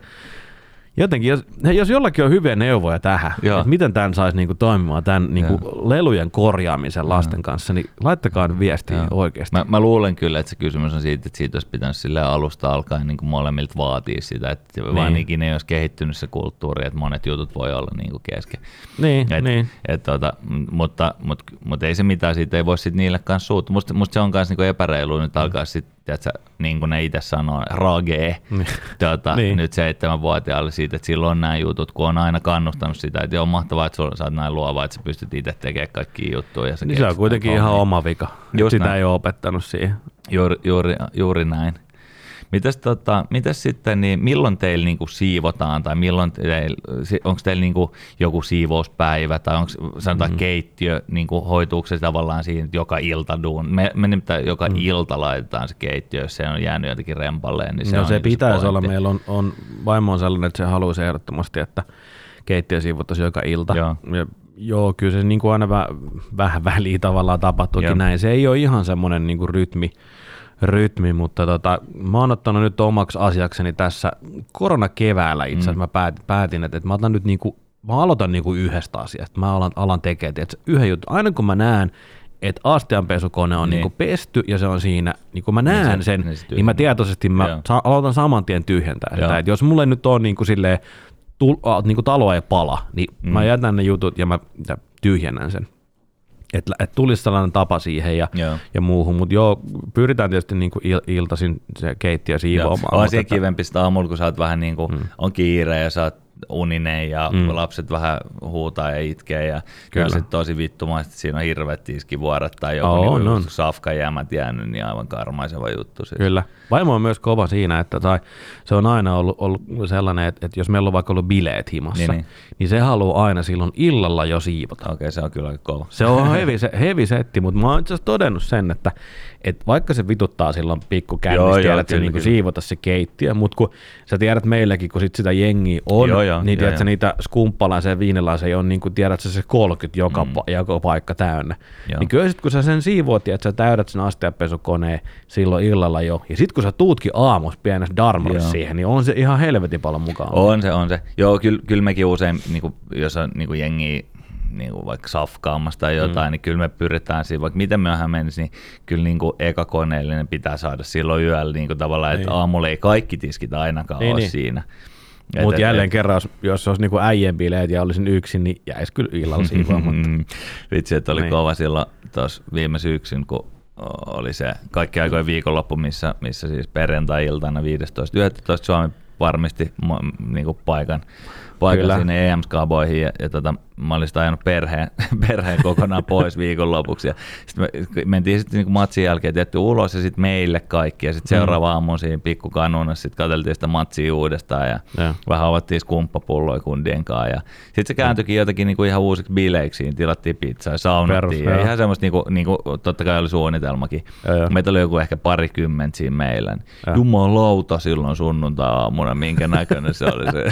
Jotenkin, jos, jos jollakin on hyviä neuvoja tähän, Joo. että miten tämän saisi niinku toimimaan tämän niinku lelujen korjaamisen lasten Joo. kanssa, niin laittakaa nyt viestiä Joo. oikeasti. Mä, mä, luulen kyllä, että se kysymys on siitä, että siitä olisi pitänyt sille alusta alkaen niin molemmilta vaatia sitä, että niin. vaan ikinä ei olisi kehittynyt se kulttuuri, että monet jutut voi olla niin kuin kesken. Niin, et, niin. Et, tota, mutta, mutta, mutta, ei se mitään, siitä ei voi sitten niille kanssa suuttua. Musta, musta se on myös niin epäreilu nyt alkaa sitten tiedätkö, niin kuin ne itse sanoo, ragee niin. tuota, niin. nyt seitsemänvuotiaalle siitä, että silloin on nämä jutut, kun on aina kannustanut sitä, että on mahtavaa, että sä oot näin luova, että sä pystyt itse tekemään kaikki juttuja. Ja niin se on kuitenkin ihan oma vika. Just sitä näin. ei ole opettanut siihen. Juuri, juuri, juuri näin. Mitäs, tota, mitäs sitten, niin milloin teillä niin siivotaan tai milloin teillä, onko teillä niin joku siivouspäivä tai onko sanotaan mm-hmm. keittiö, niin kuin, hoituuko se tavallaan siinä joka ilta duun? Me, me nimittäin joka mm. ilta laitetaan se keittiö, jos se on jäänyt jotenkin rempalleen. Niin se no on se niin pitäisi se olla. Meillä on, on vaimo on sellainen, että se haluaisi ehdottomasti, että keittiö siivottaisiin joka ilta. Joo. Ja Joo, kyllä se niin kuin aina vähän, vähän väliin tavallaan tapahtuukin näin. Se ei ole ihan semmoinen niin kuin rytmi, rytmi, mutta tota, mä oon ottanut nyt omaksi asiakseni tässä koronakeväällä itse asiassa. Mm. mä päätin, päätin että, että mä otan nyt niinku, mä aloitan niinku yhdestä asiasta, mä alan, alan tekemään, että yhden jutun, aina kun mä näen, että astianpesukone on niin. niinku pesty ja se on siinä, niin kun mä niin näen niin sen, niin, niin mä tietoisesti mä sa- aloitan saman tien tyhjentää sitä, että jos mulle nyt on niinku silleen, tul, niinku talo ei pala, niin mm. mä jätän ne jutut ja mä tyhjennän sen että et tulisi sellainen tapa siihen ja, ja muuhun, mutta joo, pyritään tietysti niin kuin il, iltaisin se keittiö siivoamaan. On se kivempi sitä aamulla, kun sä oot vähän niin kuin, hmm. on kiire ja sä oot uninen ja mm. lapset vähän huutaa ja itkee ja kyllä sitten tosi vittumaista, että siinä on hirveät tiskivuoret tai joku oh, niin no. safkajäämät jäänyt, niin aivan karmaiseva juttu. Siis. Kyllä. Vaimo on myös kova siinä, että tai, se on aina ollut, ollut sellainen, että, että jos meillä on vaikka ollut bileet himassa, niin, niin. niin se haluaa aina silloin illalla jo siivota. Okei, okay, se on kyllä kova. Se on heavy, se, heavy setti, mutta mä oon itse asiassa todennut sen, että, että vaikka se vituttaa silloin pikkukännissä, että se niin siivota se keittiö, mutta kun sä tiedät meilläkin, kun sit sitä jengiä on, joo, joo niin joo, tiedätkö, joo. niitä skumppalaisia ja viinilaisia on niin kuin, tiedätkö, se 30 joka, mm. joka paikka täynnä. Joo. Niin kyllä sit, kun sä sen siivoat, että sä täydät sen astiapesukoneen silloin illalla jo, ja sitten kun sä tuutkin aamus pienessä darmarissa siihen, niin on se ihan helvetin paljon mukaan. On se, on se. Joo, kyllä, kyllä mekin usein, niin kuin, jos on niin kuin jengi niin kuin vaikka safkaamassa tai jotain, mm. niin kyllä me pyritään siinä, vaikka miten myöhään menisi, niin kyllä niin kuin eka koneellinen pitää saada silloin yöllä niin kuin tavallaan, että Niin. aamulla ei kaikki tiskit ainakaan Niin, ole niin. siinä. Mutta jälleen et- kerran, jos, jos olisi niinku äijien bileet ja olisin yksin, niin jäisi kyllä illalla siivoamatta. Vitsi, että oli Niin. niin. kova silloin tuossa viime syksyn, kun oli se kaikki aikojen viikonloppu, missä, missä siis perjantai-iltana 15.11. Suomi varmisti mo- niinku paikan, Kyllä. sinne EM-skaboihin ja, ja tota, mä olisin ajanut perheen, perheen kokonaan pois viikonlopuksi. Ja sitten me mentiin sitten niinku matsin jälkeen tietty ulos ja sitten meille kaikki ja sitten seuraava aamu siinä pikkukanunassa sitten katseltiin sitä matsia uudestaan ja Joo. vähän avattiin skumppapulloja kundien kanssa. Ja sitten se kääntyikin jotenkin niinku ihan uusiksi bileiksi, tilattiin pizzaa ja saunattiin. Perus, ja ihan semmoista, niinku, niinku, totta kai oli suunnitelmakin. Joo, joo. Meitä oli joku ehkä parikymmentä siinä meillä. Niin. Jumalauta silloin sunnuntai-aamuna, minkä näköinen se oli se.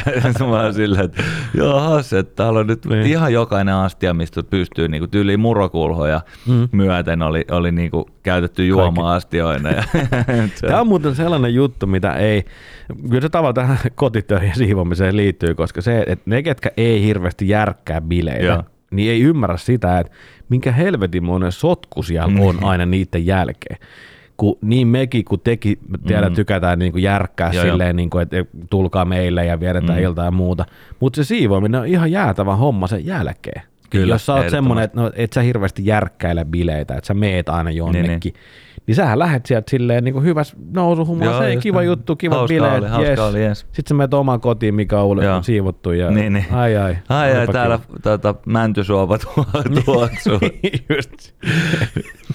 Silleen, että jahas, että täällä on nyt Niin. ihan jokainen astia, mistä pystyy niinku tyyliin murokulhoja Mm. myöten oli, oli niinku käytetty juoma-astioina. Ja, Tämä on muuten sellainen juttu, mitä ei, kyllä se tavallaan tähän kotitöihin ja siivomiseen liittyy, koska se, että ne, ketkä ei hirveästi järkkää bileitä, Joo. niin ei ymmärrä sitä, että minkä helvetin monen sotku siellä on Mm. aina niiden jälkeen. Kun niin mekin kuin teki, tiedä, Mm. tykätään niin kuin järkkää Joo, silleen, niin kuin, että tulkaa meille ja viedetään Mm. iltaa ja muuta. Mutta se siivoaminen on ihan jäätävä homma sen jälkeen. Kyllä, Jos sä oot semmoinen, että no, et sä hirveästi järkkäile bileitä, että sä meet aina jonnekin, Niin, niin, niin sähän lähet sieltä silleen niin kuin hyvässä Joo, ei kiva juttu, kiva bileet, oli, yes. oli, yes. Sitten sä menet omaan kotiin, mikä on Joo. siivottu ja Niin, niin. ai ai. Ai ai, täällä kiva. tota, mäntysuopa tuo- tuoksuu. Just.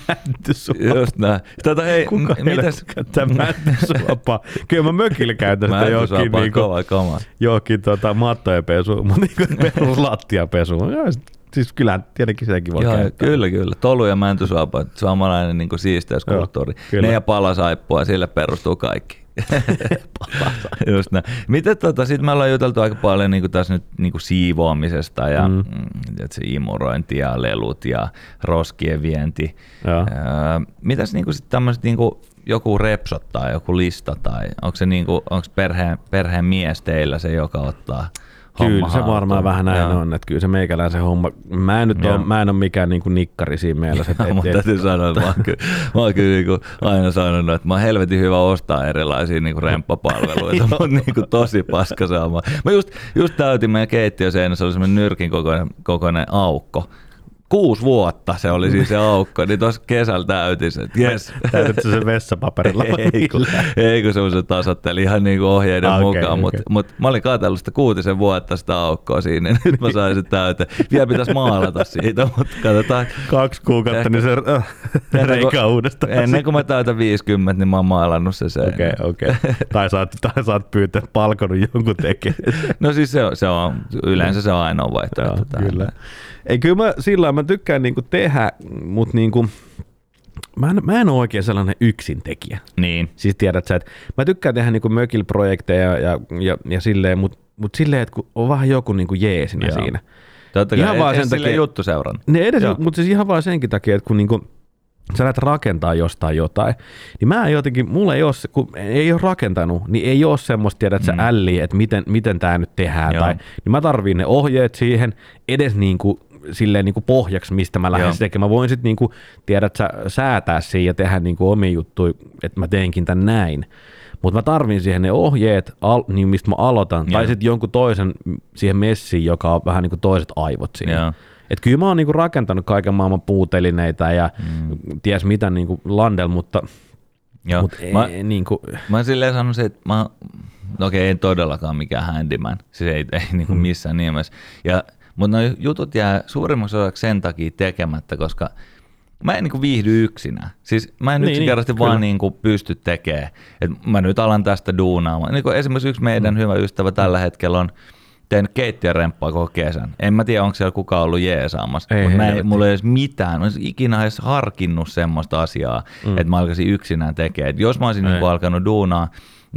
Mäntysuopa. Just näin. Tota, hei, Kuka m- mitäs? käyttää mäntysuopaa? Kyllä mä mökillä käytän sitä johonkin, kova kama. johonkin tota, mattojen pesu, mutta niinku peruslattiapesu. Siis kyllähän tietenkin sitäkin voi Joo, käyttää. kyllä, kyllä. Tolu ja mäntysuopa, samanlainen niin siisteyskulttuuri. Joo, kyllä. Ne ja palasaippua, sille perustuu kaikki. Just näin. Miten tota, sit me ollaan juteltu aika paljon niin tässä nyt niin siivoamisesta ja Mm. mm. Se imurointi ja lelut ja roskien vienti. Joo. Öö, mitäs niinku sit tämmöiset niinku joku repsot tai joku lista tai onko se niinku, onko perheen, perheen mies teillä se, joka ottaa Kyllä se varmaan vähän näin Joo. on, että kyllä se meikäläisen homma, mä en nyt ole, mä en ole mikään niin kuin nikkari siinä mielessä. Että, Mun täytyy sanoa, että mä oon kyllä, mä oon kyllä niinku aina sanonut, että mä oon helvetin hyvä ostaa erilaisia niinku remppapalveluita, Joo. mutta niinku tosi paska saamaan. Mä just, just täytin meidän keittiöseinässä, oli semmoinen nyrkin kokoinen, kokoinen aukko. Kuusi vuotta se oli siis se aukko, niin tuossa kesällä täytin se, että jes. Täytätkö se vessapaperilla? ei, kun, ei kun semmoisen tasoitteli ihan niinku ohjeiden Ah, okei, mukaan, mutta okei. mut mä olin katsellut sitä kuutisen vuotta sitä aukkoa siinä, niin nyt mä sain sen täyteen. Vielä pitäisi maalata siitä, mutta katsotaan. Kaksi kuukautta, Ehkä- niin se äh, reikä uudestaan. Ennen kuin mä täytän 50, niin mä oon maalannut se sen. Okei, okei. Tai saat, tai saat pyytää palkonut jonkun tekemään. No siis se se on, yleensä se on ainoa vaihtoehto. Joo, kyllä. Ei, kyllä mä sillä mä tykkään niinku tehdä, mutta niinku, mä en, mä en ole oikein sellainen yksin tekijä. Niin, Siis tiedät sä, että mä tykkään tehdä niinku mökil-projekteja ja, ja, ja silleen, mutta mut silleen, että kun on vähän joku niinku jeesinä Joo. siinä. totta Ihan kai, vaan ei, sen sen takia- juttu seuran. Ne edes, mutta siis ihan vaan senkin takia, että kun niinku, sä lähdet rakentaa jostain jotain, niin mä en jotenkin, mulla ei ole, kun ei ole rakentanut, niin ei ole semmoista, tiedät sä Mm. älliä, että miten, miten tämä nyt tehdään. Joo. Tai, niin mä tarviin ne ohjeet siihen edes niinku, silleen niinku pohjaksi, mistä mä lähden tekemään. Mä voin sitten niinku, tiedät sä, säätää siinä ja tehdä niinku omia juttuja, että mä teenkin tän näin. Mutta mä tarvin siihen ne ohjeet, al, niin mistä mä aloitan, Joo. tai sitten jonkun toisen siihen messiin, joka on vähän niinku toiset aivot siinä. Et kyllä mä oon niinku rakentanut kaiken maailman puutelineitä ja mm. ties mitä niinku Landel, mutta, Joo. mutta ei, mä, niinku, mä silleen sanoisin, että mä, no okei, en todellakaan mikään handyman, siis ei, ei niinku Hmm. missään nimessä. Ja, mutta no jutut jää suurimmaksi osaksi sen takia tekemättä, koska mä en niinku viihdy yksinään. Siis mä en Niin, yksinkertaisesti niin, vaan niinku pysty tekemään. Et mä nyt alan tästä duunaamaan. Niin esimerkiksi yksi meidän Hmm. hyvä ystävä tällä hetkellä on tehnyt keittiöremppaa koko kesän. En mä tiedä, onko siellä kukaan ollut jeesaamassa, Ei mutta mä ei, helvetti. mulla ei edes mitään, mä en olisi ikinä edes harkinnut semmoista asiaa, mm. että mä alkaisin yksinään tekemään. Et jos mä olisin niinku alkanut duunaa,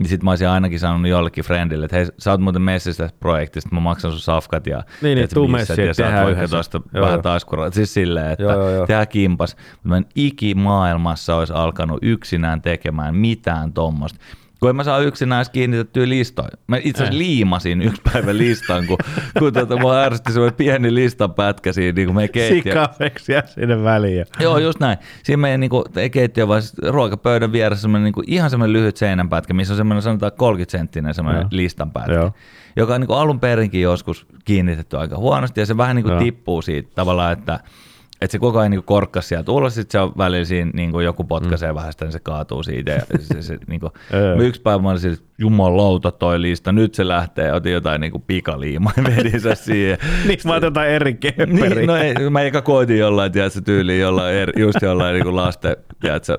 niin sit mä olisin ainakin sanonut jollekin friendille, että hei, sä oot muuten messissä tästä projektista, mä maksan sun safkat ja Niin, niin, et tuu messiin, ja sä oot vaikka tuosta vähän joo. taskuraa. Siis silleen, että Joo, joo, joo. tehdään kimpas. Mutta mä en ikimaailmassa olisi alkanut yksinään tekemään mitään tommosta. Kun en mä saa yksinään kiinnitettyä listoja. Mä itse asiassa liimasin yksi päivä listan, kun, kun tota, mua ärsytti semmoinen pieni listan pätkä siinä niin kuin meidän keittiö. Sikaveksia sinne väliin. Joo, just näin. Siinä meidän niin kuin, keittiö vai ruokapöydän vieressä semmoinen niin kuin, ihan semmoinen lyhyt seinänpätkä, missä on semmoinen sanotaan 30 senttinen semmoinen Joo. listanpätkä, Joo. joka on niin alun perinkin joskus kiinnitetty aika huonosti ja se vähän niin kuin Joo. tippuu siitä tavallaan, että että se koko ajan niin korkkas sieltä ulos, sitten se on välillä siinä niin kuin joku potkaisee mm. vähän sitä, niin se kaatuu siitä. Ja se, se, niin kuin, yksi päivä mä olin siis, jumalauta toi lista, nyt se lähtee, otin jotain niin kuin pikaliimaa ja vedin se siihen. Niin mä otetaan eri Niin, no ei, mä eka koitin jollain, tiedätkö, tyyliin jollain, eri, just jollain niin kuin lasten, tiedätkö,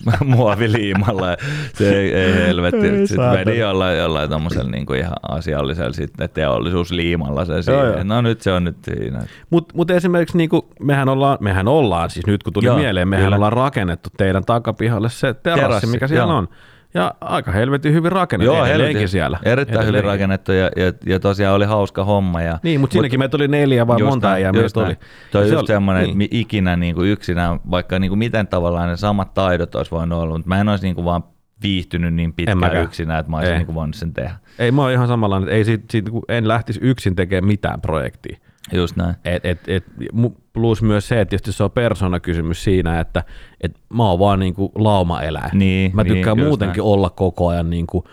muoviliimalla. ja Se ei, ei helvetti. Ei Sitten vedin jollain, jollain tommosella niin kuin ihan asiallisella sitten teollisuusliimalla se Joo, siihen. joo. No nyt se on nyt siinä. Mutta mut esimerkiksi niinku, mehän, ollaan, mehän ollaan, siis nyt kun tuli Joo, mieleen, mehän kyllä. ollaan rakennettu teidän takapihalle se terassi, Terassi, mikä siellä joo. on. Ja aika helvetin hyvin rakennettu Joo, helvetin- siellä. Erittäin hyvin Edelleenkin. rakennettu ja, ja, ja, tosiaan oli hauska homma. Ja, Niin, mutta siinäkin meitä oli neljä vai monta äijää meitä oli. Toi on se just oli- semmoinen, niin. että ikinä niin kuin yksinään, vaikka niin kuin miten tavallaan ne samat taidot olisi voinut olla, mutta mä en olisi niin kuin vaan viihtynyt niin pitkään yksinään, että mä olisin Ei. niin kuin voinut sen tehdä. Ei, mä oon ihan samanlainen, että ei siitä, siitä, kun en lähtisi yksin tekemään mitään projektia. Just näin. Et, et, et, plus myös se, että tietysti se on persoonakysymys siinä, että et mä oon vaan niinku laumaeläin. Niin, mä niin, tykkään just muutenkin näin. olla koko ajan niinku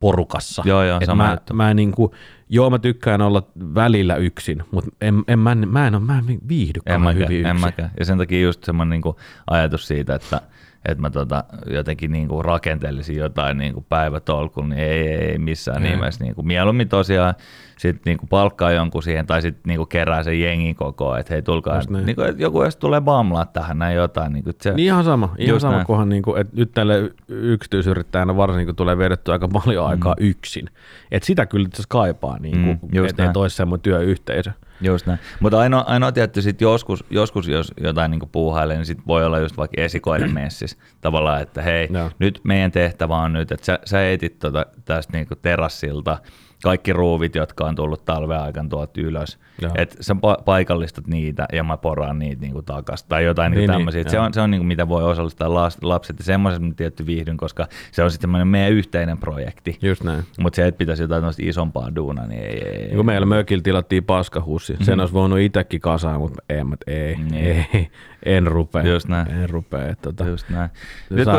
porukassa. Joo, joo, Et sama mä, juttu. mä en niinku, joo, mä tykkään olla välillä yksin, mutta en, en, mä, en, mä, en, ole- mä en viihdy En mäkään, hyvin en yksin. mäkään. Ja sen takia just semmoinen niinku ajatus siitä, että, että mä tota, jotenkin niinku rakentelisin jotain niinku päivätolkulla, niin ei, ei, ei missään Ei. nimessä. Niinku, mieluummin tosiaan sit niinku palkkaa jonkun siihen tai sitten niinku kerää sen jengin kokoon, että hei tulkaa, niinku, että joku edes tulee bamlaa tähän näin jotain. Niinku, että se, Niin ihan sama, ihan sama näin. kunhan niinku, että nyt tälle yksityisyrittäjänä varsinkin tulee vedetty aika paljon aikaa yksin. Et sitä kyllä itse kaipaa, niinku, Mm, mm, just että näin. olisi semmoinen työyhteisö. Just näin. Mutta ainoa, ainoa tietty sit joskus, joskus, jos jotain niin puuhailee, niin sit voi olla just vaikka esikoinen messis. Tavallaan, että hei, Joo. nyt meidän tehtävä on nyt, että sä, sä etit tota, tästä niin terassilta kaikki ruuvit, jotka on tullut talven aikana tuolta ylös. Että sä pa- paikallistat niitä ja mä poraan niitä niin takaisin. Tai jotain niin Niin, niin, tämmöisiä. Et se on, se on niin mitä voi osallistaa lapset. Ja semmoisen mä tietty viihdyn, koska se on sitten meidän yhteinen projekti. Just näin. Mutta se, että pitäisi jotain isompaa duunaa, niin ei, ei, ei. Niin kun meillä mökillä tilattiin paskahussi, sen Mhm. olisi voinut itsekin kasaan, mutta ei, mä- ei, Niin. ei, en rupea. Just näin. En rupea. Tota, Just näin. Nyt kun,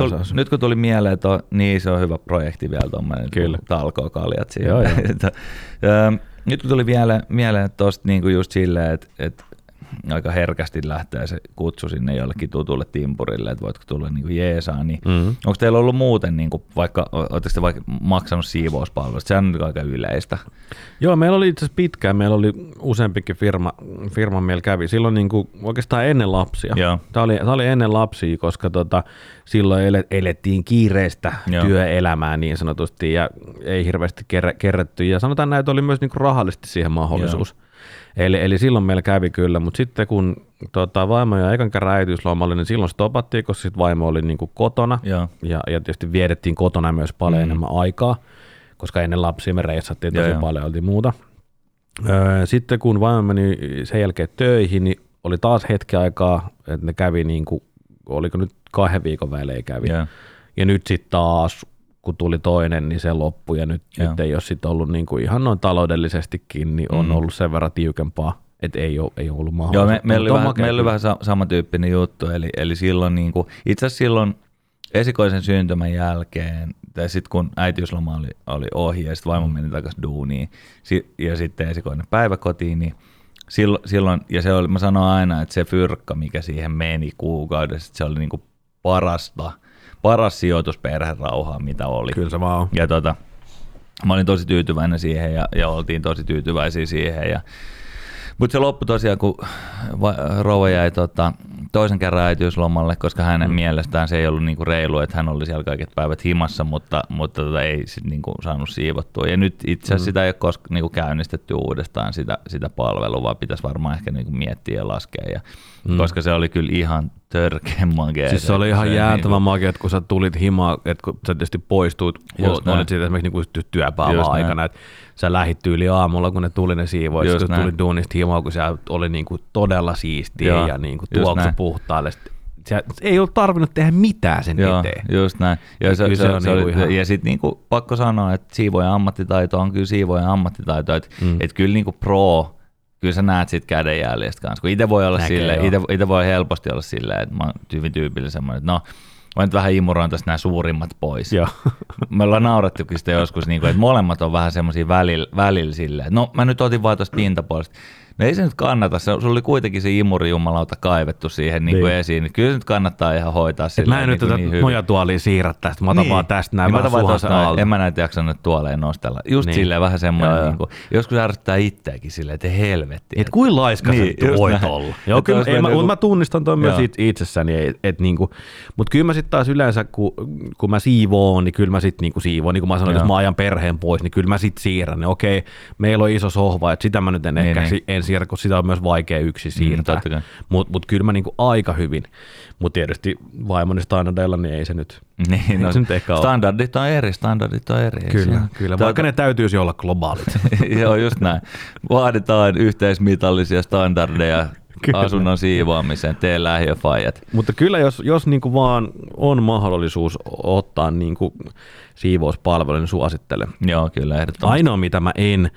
tuli, tuli, nyt kun tuli mieleen, että niin se on hyvä projekti vielä tuommoinen Kyllä. talkookaljat siihen. Joo, joo. Että, nyt kun tuli vielä mieleen tuosta niin just silleen, että, että aika herkästi lähtee se kutsu sinne jollekin tutulle timpurille, että voitko tulla niin kuin jeesaa, niin Mhm. onko teillä ollut muuten, niin kuin, vaikka, oletteko te vaikka maksanut siivouspalvelusta, sehän on nyt aika yleistä. Joo, meillä oli itse asiassa pitkään, meillä oli useampikin firma, firma meillä kävi. Silloin niin kuin, oikeastaan ennen lapsia. Joo. Tämä oli, tämä oli ennen lapsia, koska tota, silloin ele, elettiin kiireistä Joo. työelämää niin sanotusti ja ei hirveästi kerre, kerretty. Ja sanotaan näin, että oli myös niin kuin rahallisesti siihen mahdollisuus. Eli, eli silloin meillä kävi kyllä, mutta sitten kun tota, vaimo ja ekan kerran äitiyslomalla, niin silloin stopattiin, koska sitten vaimo oli niin kuin kotona. Joo. Ja, ja tietysti vietettiin kotona myös paljon mm. enemmän aikaa, koska ennen lapsia me reissattiin tosi joo. paljon, oltiin muuta. Öö, sitten kun vaimo meni sen jälkeen töihin, niin oli taas hetki aikaa, että ne kävi niin kuin, oliko nyt kahden viikon välein kävi. Joo. Ja nyt sitten taas, kun tuli toinen, niin se loppui ja nyt, Joo. nyt ei ole sitten ollut niin kuin ihan noin taloudellisestikin, niin on Mm. ollut sen verran tiukempaa, että ei ole, ei ole ollut Joo, mahdollista. me, meillä, oli vähän, meillä oli vähän sa- samantyyppinen juttu, eli, eli silloin niin kuin, itse asiassa silloin esikoisen syntymän jälkeen, tai sitten kun äitiysloma oli, oli ohi ja sitten vaimo meni takaisin duuniin si- ja sitten esikoinen päiväkotiin, niin silloin, silloin, ja se oli, mä sanon aina, että se fyrkka, mikä siihen meni kuukaudessa, se oli niin kuin parasta, paras sijoitus perherauhaan, mitä oli. Kyllä se vaan on. Ja tota, mä olin tosi tyytyväinen siihen ja, ja oltiin tosi tyytyväisiä siihen. Ja, mutta se loppui tosiaan, kun va- rouva jäi tota, toisen kerran äitiyslomalle, koska hänen mm. mielestään se ei ollut niinku reilu, että hän oli siellä kaiket päivät himassa, mutta, mutta tota, ei sit niinku saanut siivottua. Ja nyt itse asiassa mm. sitä ei ole koska, niinku käynnistetty uudestaan sitä, sitä palvelua, vaan pitäisi varmaan ehkä niinku miettiä ja laskea. Ja, mm. Koska se oli kyllä ihan törkeän makea. Siis se oli ihan Se jäätävä niinku- että kun sä tulit himaan, että kun sä tietysti poistuit, näin. olit siitä esimerkiksi niinku työpäivän Just näin. aikana, että sä lähit tyyli aamulla, kun ne tuli ne siivoit, kun näin. tuli duunista himaan, kun se oli niinku todella siistiä Joo, ja niinku just tuoksu puhtaalle. Se ei ollut tarvinnut tehdä mitään sen Joo, eteen. just näin. Ja, Ja se, se, se se, on se niinku oli, ihan- ja sitten niinku, pakko sanoa, että siivojen ammattitaito on kyllä siivojen ammattitaito. Että mm. et kyllä niinku pro, kyllä sä näet siitä kädenjäljestä kanssa. Kun itse voi olla Näkee, silleen, joo. ite, ite voi helposti olla silleen, että mä oon hyvin tyypillinen semmoinen, että no, mä nyt vähän imuroin tästä nämä suurimmat pois. Joo. Me ollaan naurattukin sitä joskus, niin kuin, että molemmat on vähän semmoisia välillä, välillä silleen, no mä nyt otin vaan tuosta pintapuolesta. No ei se nyt kannata, se, sulla oli kuitenkin se imuri jumalauta kaivettu siihen niin kuin Niin. esiin. Kyllä se nyt kannattaa ihan hoitaa sillä mä en nyt tätä niin nojatuolia siirrä tästä, mä otan vaan tästä näin Niin mä vähän noin, alta. En mä näitä jaksanut tuoleen nostella. Just Niin. niin. silleen vähän semmoinen, joo. niin kuin, joskus ärsyttää itseäkin silleen, että helvetti. Et kuin laiska niin, Niin, voit näin. olla. Joo, Että kyllä, ei, mä, joku- mä tunnistan tuon myös itsessäni, et, et niinku, mutta kyllä mä sitten taas yleensä, kun, kun mä siivoon, niin kyllä mä sitten niinku siivoon, niin kuin mä sanoin, jos mä ajan perheen pois, niin kyllä mä sitten siirrän. Niin okei, meillä on iso sohva, että sitä mä nyt en Niin, ehkä niin. Siirrä, kun sitä on myös vaikea yksi siirtää. totta kai. Mutta mut kyllä mä niinku aika hyvin, mutta tietysti vaimoni standardeilla, niin ei se nyt, Niin, no, se nyt ehkä ole. standardit on eri, standardit on eri. Kyllä, kyllä, Tuota- vaikka ne täytyisi olla globaalit. Joo, just näin. Vaaditaan yhteismitallisia standardeja Kyllä. asunnon siivoamiseen, tee lähiöfajat. Mutta kyllä jos, jos niinku vaan on mahdollisuus ottaa niinku siivouspalvelu, niin suosittelen. Joo, kyllä ehdottomasti. Ainoa mitä mä en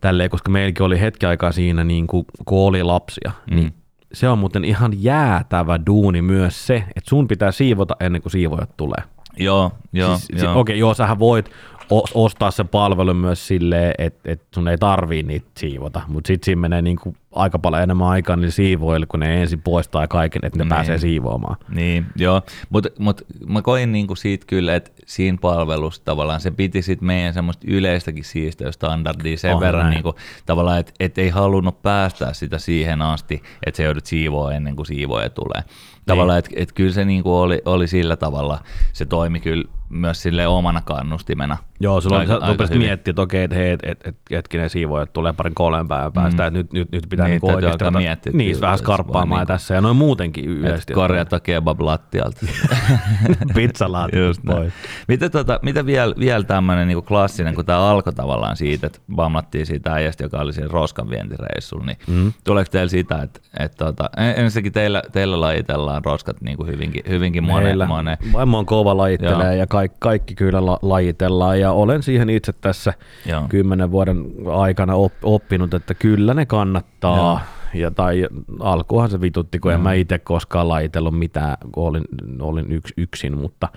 tälleen, koska meilläkin oli hetki aikaa siinä, niin kuin, kun oli lapsia, mm. niin se on muuten ihan jäätävä duuni myös se, että sun pitää siivota ennen kuin siivojat tulee. Joo, joo, siis, joo. Okei, okay, joo, sähän voit ostaa sen palvelun myös silleen, että et sun ei tarvii niitä siivota, mutta sitten siinä menee niinku aika paljon enemmän aikaa niille siivoille, kun ne ensin poistaa kaiken, että ne Niin. pääsee siivoamaan. Niin, joo, mutta mut, mä koin niinku siitä kyllä, että siinä palvelussa tavallaan se piti sit meidän semmoista yleistäkin siisteysstandardia sen On verran näin. niinku, tavallaan, että et ei halunnut päästää sitä siihen asti, että se joudut siivoa ennen kuin siivoja tulee. Tavallaan, että et kyllä se niinku oli, oli sillä tavalla, se toimi kyllä myös sille omana kannustimena. Joo, silloin Aika- sä rupesit miettimään, että okei, että hei, et, et, et, hetkinen siivoja tulee parin kolmen päivän päästä, mm. että nyt, nyt, nyt pitää Niin, niinku täytyy oikeasti alkaa ruveta- miettiä, niin, vähän skarppaamaan niinku- tässä ja noin muutenkin yleisesti. Korjata kebab lattialta. Näin. pois. Mitä, tota, mitä vielä, vielä tämmöinen niin klassinen, kun tämä alkoi tavallaan siitä, että vammattiin siitä äijästä, joka oli siinä roskan vientireissulla, niin mm. tuleeko teillä sitä, että, että tota, en- ensinnäkin teillä, teillä lajitellaan roskat niin kuin hyvinkin, hyvinkin monen, Meillä monen. vaimo on kova lajittelee Joo. ja kaikki, kaikki kyllä la, lajitellaan ja olen siihen itse tässä Joo. kymmenen vuoden aikana op, oppinut, että kyllä ne kannattaa. Ja tai alkuhan se vitutti, kun en mä itse koskaan lajitellut mitään, kun olin, olin yks, yksin, mutta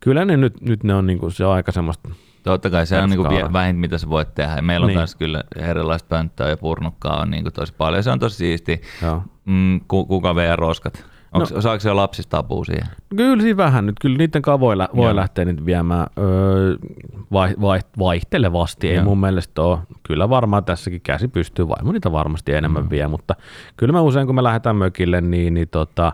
kyllä ne nyt, nyt ne on niinku se on aika semmoista Totta kai se on niin Perskaala. vähin, mitä sä voit tehdä. Ja Meillä on Niin. myös kyllä erilaista pönttöä ja purnukkaa on niin kuin tosi paljon. Se on tosi siisti. Joo. Mm, ku, kuka vee roskat? Onks, No. no. Saako se jo lapsista apua siihen? Kyllä siinä vähän nyt, kyllä niiden kanssa voi, lä- voi Joo. lähteä nyt viemään öö, vai, vai, vaihtelevasti, ei Joo. mun mielestä ole. Kyllä varmaan tässäkin käsi pystyy, vaimo niitä varmasti enemmän mm. vie, mutta kyllä mä usein kun me lähdetään mökille, niin, niin tota,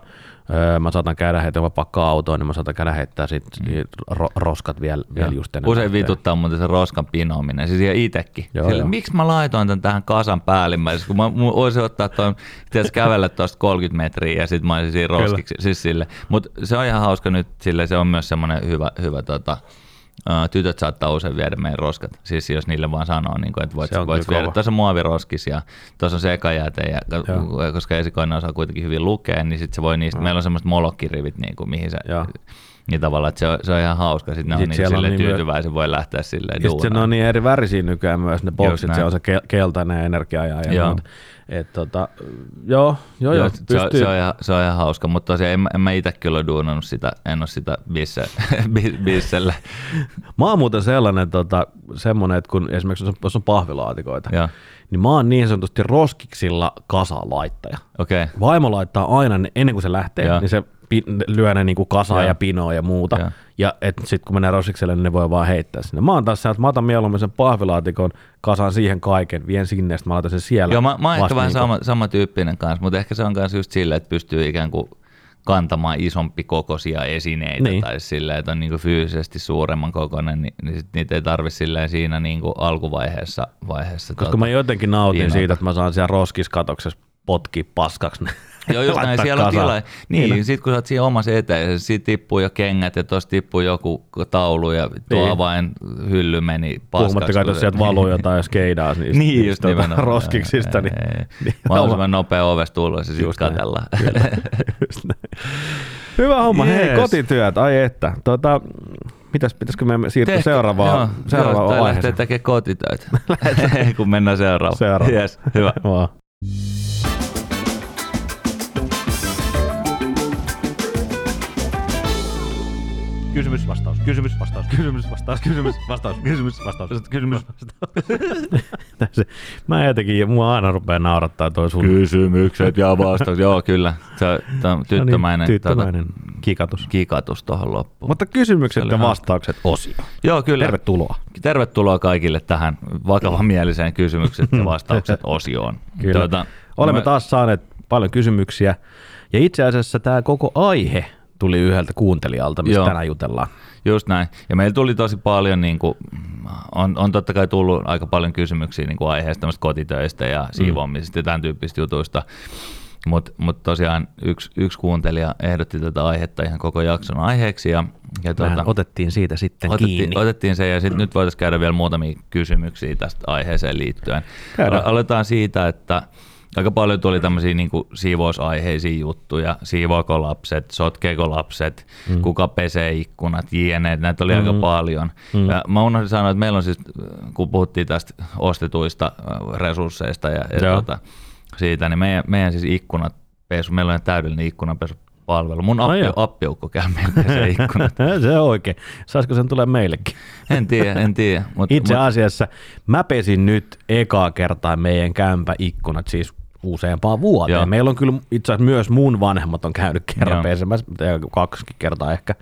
öö, mä saatan käydä mä pakkaan autoon, niin mä saatan käydä heittää sit mm. ro- roskat vielä, vielä just ennen. Usein vituttaa muuten se roskan pinoaminen, siis ihan itekin. Joo, Sille, joo. miksi mä laitoin tämän tähän kasan päällimmäisessä, kun mä voisin ottaa tuon, pitäisi kävellä tuosta 30 metriä ja sitten mä olisin siinä roskiksi. Siis sille. Mutta se on ihan hauska nyt, sille se on myös semmoinen hyvä, hyvä tota, tytöt saattaa usein viedä meidän roskat, siis jos niille vaan sanoo, niin kuin, että voit, voit viedä, tuossa on muoviroskis ja tuossa on sekajäte, ja, Joo. koska esikoinen osaa kuitenkin hyvin lukea, niin sitten se voi niistä, meillä on semmoiset molokkirivit, niin kuin, mihin se, Joo. Niin tavallaan, että se on, se on ihan hauska, sitten ne on Sit niin siellä on niin myö- tyytyväisiä, voi lähteä silleen Ja sitten ne on niin eri värisiä nykyään myös ne boksit, se on se ke- keltainen energia ja, ja Joo. muut. Et tota, joo, joo, joo, Joo, se, on, pystyy, se, on ihan, se on ihan hauska, mutta tosiaan en, en mä itse kyllä ole duunannut sitä, en ole sitä bisse, bi- bissellä. Mä oon muuten sellainen, tota, semmoinen, että kun esimerkiksi jos on, jos on pahvilaatikoita, Joo, niin mä oon niin sanotusti roskiksilla kasalaittaja. okei. Okay. Vaimo laittaa aina, ne- ennen kuin se lähtee, Joo. niin se lyö ne niinku kasaan Joo. ja pinoa ja muuta. Joo. Ja sitten kun menee roskikselle, niin ne voi vaan heittää sinne. Mä oon taas se, että mä otan mieluummin sen pahvilaatikon, kasaan siihen kaiken, vien sinne, sitten mä laitan sen siellä. Joo, mä, mä oon ehkä vähän niinku- sama, samantyyppinen kanssa, mutta ehkä se on myös just silleen, että pystyy ikään kuin kantamaan isompi kokoisia esineitä Niin. niin. tai silleen, että on niin fyysisesti suuremman kokoinen, niin, niin sit niitä ei tarvi silleen siinä niin kuin alkuvaiheessa. Vaiheessa, Koska tuota, mä jotenkin nautin piinata. siitä, että mä saan siellä roskiskatoksessa potkia paskaksi Joo, just näin, siellä on kasaan. tila. Niin, sit kun sä oot siinä omassa eteen, siitä tippuu jo kengät ja tuossa tippuu joku taulu ja tuo Niin. avain hylly meni paskaksi. Puhumattakaan, jos sieltä valuu jotain skeidaa Niin, niistä just tuota, roskiksista. Niin, ei. niin Mahdollisimman nopea ovesta tulla ja sitten Just näin. Hyvä homma. Hei, Yes. kotityöt. Ai että. Tota, mitäs, pitäisikö me siirtyä Tehkö- seuraavaan, joo, seuraavaan joo, lähtee tekemään kotitöitä, kun mennään seuraavaan. Seuraava. Yes, hyvä. Vaan. Kysymys, vastaus, kysymys, vastaus, kysymys, vastaus, kysymys, vastaus, kysymys, vastaus, kysymys, vastaus. Tässä- Mä jotenkin, mua aina rupeaa naurattaa toi sun Kysymykset ja vastaukset. Joo, kyllä. Se on tyttömäinen, No niin, tyttömäinen Tota, kikatus. kikatus tuohon loppuun. Mutta kysymykset ja vastaukset osio. Joo, kyllä. Tervetuloa. Tervetuloa kaikille tähän vakavamieliseen kysymykset ja vastaukset osioon. Kyllä. Tuota, Olemme mä- taas saaneet paljon kysymyksiä. Ja itse asiassa tämä koko aihe tuli yhdeltä kuuntelijalta, mistä Joo. tänään jutellaan. Just näin. Ja meillä tuli tosi paljon, niin kuin, on, on totta kai tullut aika paljon kysymyksiä niin kuin aiheesta kotitöistä ja siivoamisesta ja tämän tyyppisistä jutuista. Mutta mut tosiaan yksi, yksi kuuntelija ehdotti tätä aihetta ihan koko jakson aiheeksi. Ja, ja tuota, otettiin siitä sitten kiinni. otettiin, otettiin se ja sitten nyt voitaisiin käydä vielä muutamia kysymyksiä tästä aiheeseen liittyen. Käydään. Al- Aletaan siitä, että aika paljon tuli tämmöisiä niin siivousaiheisia juttuja, siivoako lapset, sotkeeko lapset, mm. kuka pesee ikkunat, jne. Näitä oli mm. aika paljon. Mm. Ja mä unohdin sanoa, että meillä on siis, kun puhuttiin tästä ostetuista äh, resursseista ja, ja tuota, siitä, niin meidän, meidän siis ikkunat pesu, meillä on täydellinen ikkunapesupalvelu. Mun appi, joo. appiukko käy pesee ikkunat. se on oikein. Saisiko sen tulee meillekin? En tiedä, en tiedä. Mut, Itse mut, asiassa mä pesin nyt ekaa kertaa meidän kämpäikkunat, siis useampaan vuoteen. Joo. Meillä on kyllä itse asiassa myös mun vanhemmat on käynyt kerran Joo. pesemässä, kaksikin kertaa ehkä.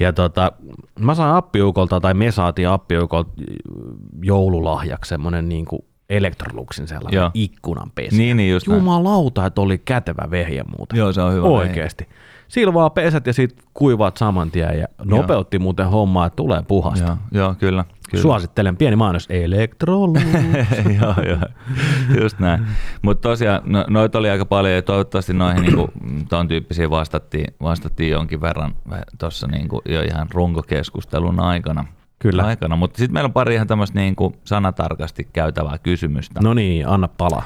Ja tota, mä sain appiukolta, tai me saatiin appiukolta joululahjaksi semmonen niinku Electroluxin sellainen Joo. ikkunanpesi. Niin, niin just näin. Jumalauta, että oli kätevä vehje muuten. Joo, se on hyvä. Oikeesti. Sillä vaan pesät ja sit kuivaat saman tien ja nopeutti muuten hommaa, että tulee puhasta. Joo, joo kyllä. Kyllä. Suosittelen pieni mainos Electrolux. joo, joo, just näin. Mutta tosiaan no, noita oli aika paljon ja toivottavasti noihin niinku, ton tyyppisiin vastattiin, vastattiin jonkin verran tuossa niinku, jo ihan runkokeskustelun aikana. Kyllä. aikana. Mutta sitten meillä on pari ihan tämmöistä niinku, sanatarkasti käytävää kysymystä. no niin, anna palaa.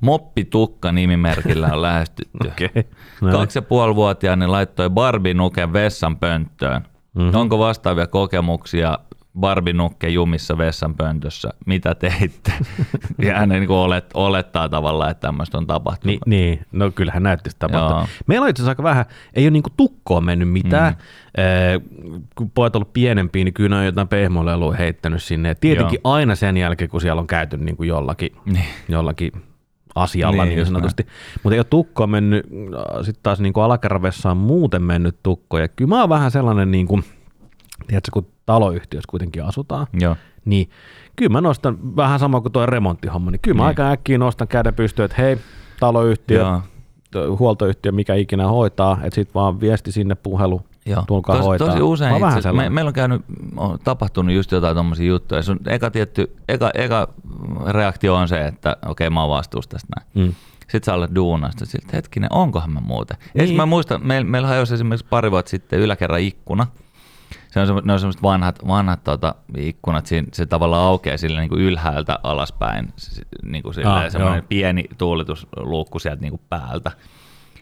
Moppitukka nimimerkillä on lähestytty. Niin. Kaksi ja puoli vuotiaani laittoi Barbie-nuken vessan pönttöön. Mhm. Mm-hmm. Onko vastaavia kokemuksia Barbie-nukke jumissa vessan pöntössä? Mitä teitte? ja hän niin olet, olettaa tavallaan, että tämmöistä on tapahtunut. Ni, niin, no kyllähän näytti sitä tapahtua. Meillä on itse asiassa aika vähän, ei ole niinku tukkoon mennyt mitään. Mm. kun pojat on ollut pienempiä, niin kyllä ne on jotain pehmoleluja heittänyt sinne. Ja tietenkin Joo. aina sen jälkeen, kun siellä on käyty niinku jollakin, Niin. jollakin asialla Niin, niin, niin sanotusti. Mutta ei ole tukkoa mennyt, sitten taas niinku alakerravessa on muuten mennyt tukko. Ja kyllä mä oon vähän sellainen, niinku, tiedätkö, kun taloyhtiössä kuitenkin asutaan, Joo. niin kyllä mä nostan vähän sama kuin tuo remonttihomma, niin kyllä mä Niin. aika äkkiä nostan käden pystyyn, että hei, taloyhtiö, Joo. huoltoyhtiö, mikä ikinä hoitaa, että sitten vaan viesti sinne puhelu, Joo. tulkaa Tos- hoitaa. Tosi usein oon vähän itse, me, meillä on käynyt, on tapahtunut just jotain tommosia juttuja. Se on eka, tietty, eka, eka reaktio on se, että okei mä oon vastuussa tästä näin. Mm. Sitten sä olet duunasta, sitten hetkinen, onkohan mä muuten? Niin. Mä muistan, meillä, meillä hajosi esimerkiksi pari vuotta sitten yläkerran ikkuna. Se on, ne on semmoiset vanhat, vanhat tota, ikkunat, siinä, se tavallaan aukeaa sille niin kuin ylhäältä alaspäin, niin kuin Ah, ah, semmoinen joo. pieni tuulitusluukku sieltä niin kuin päältä.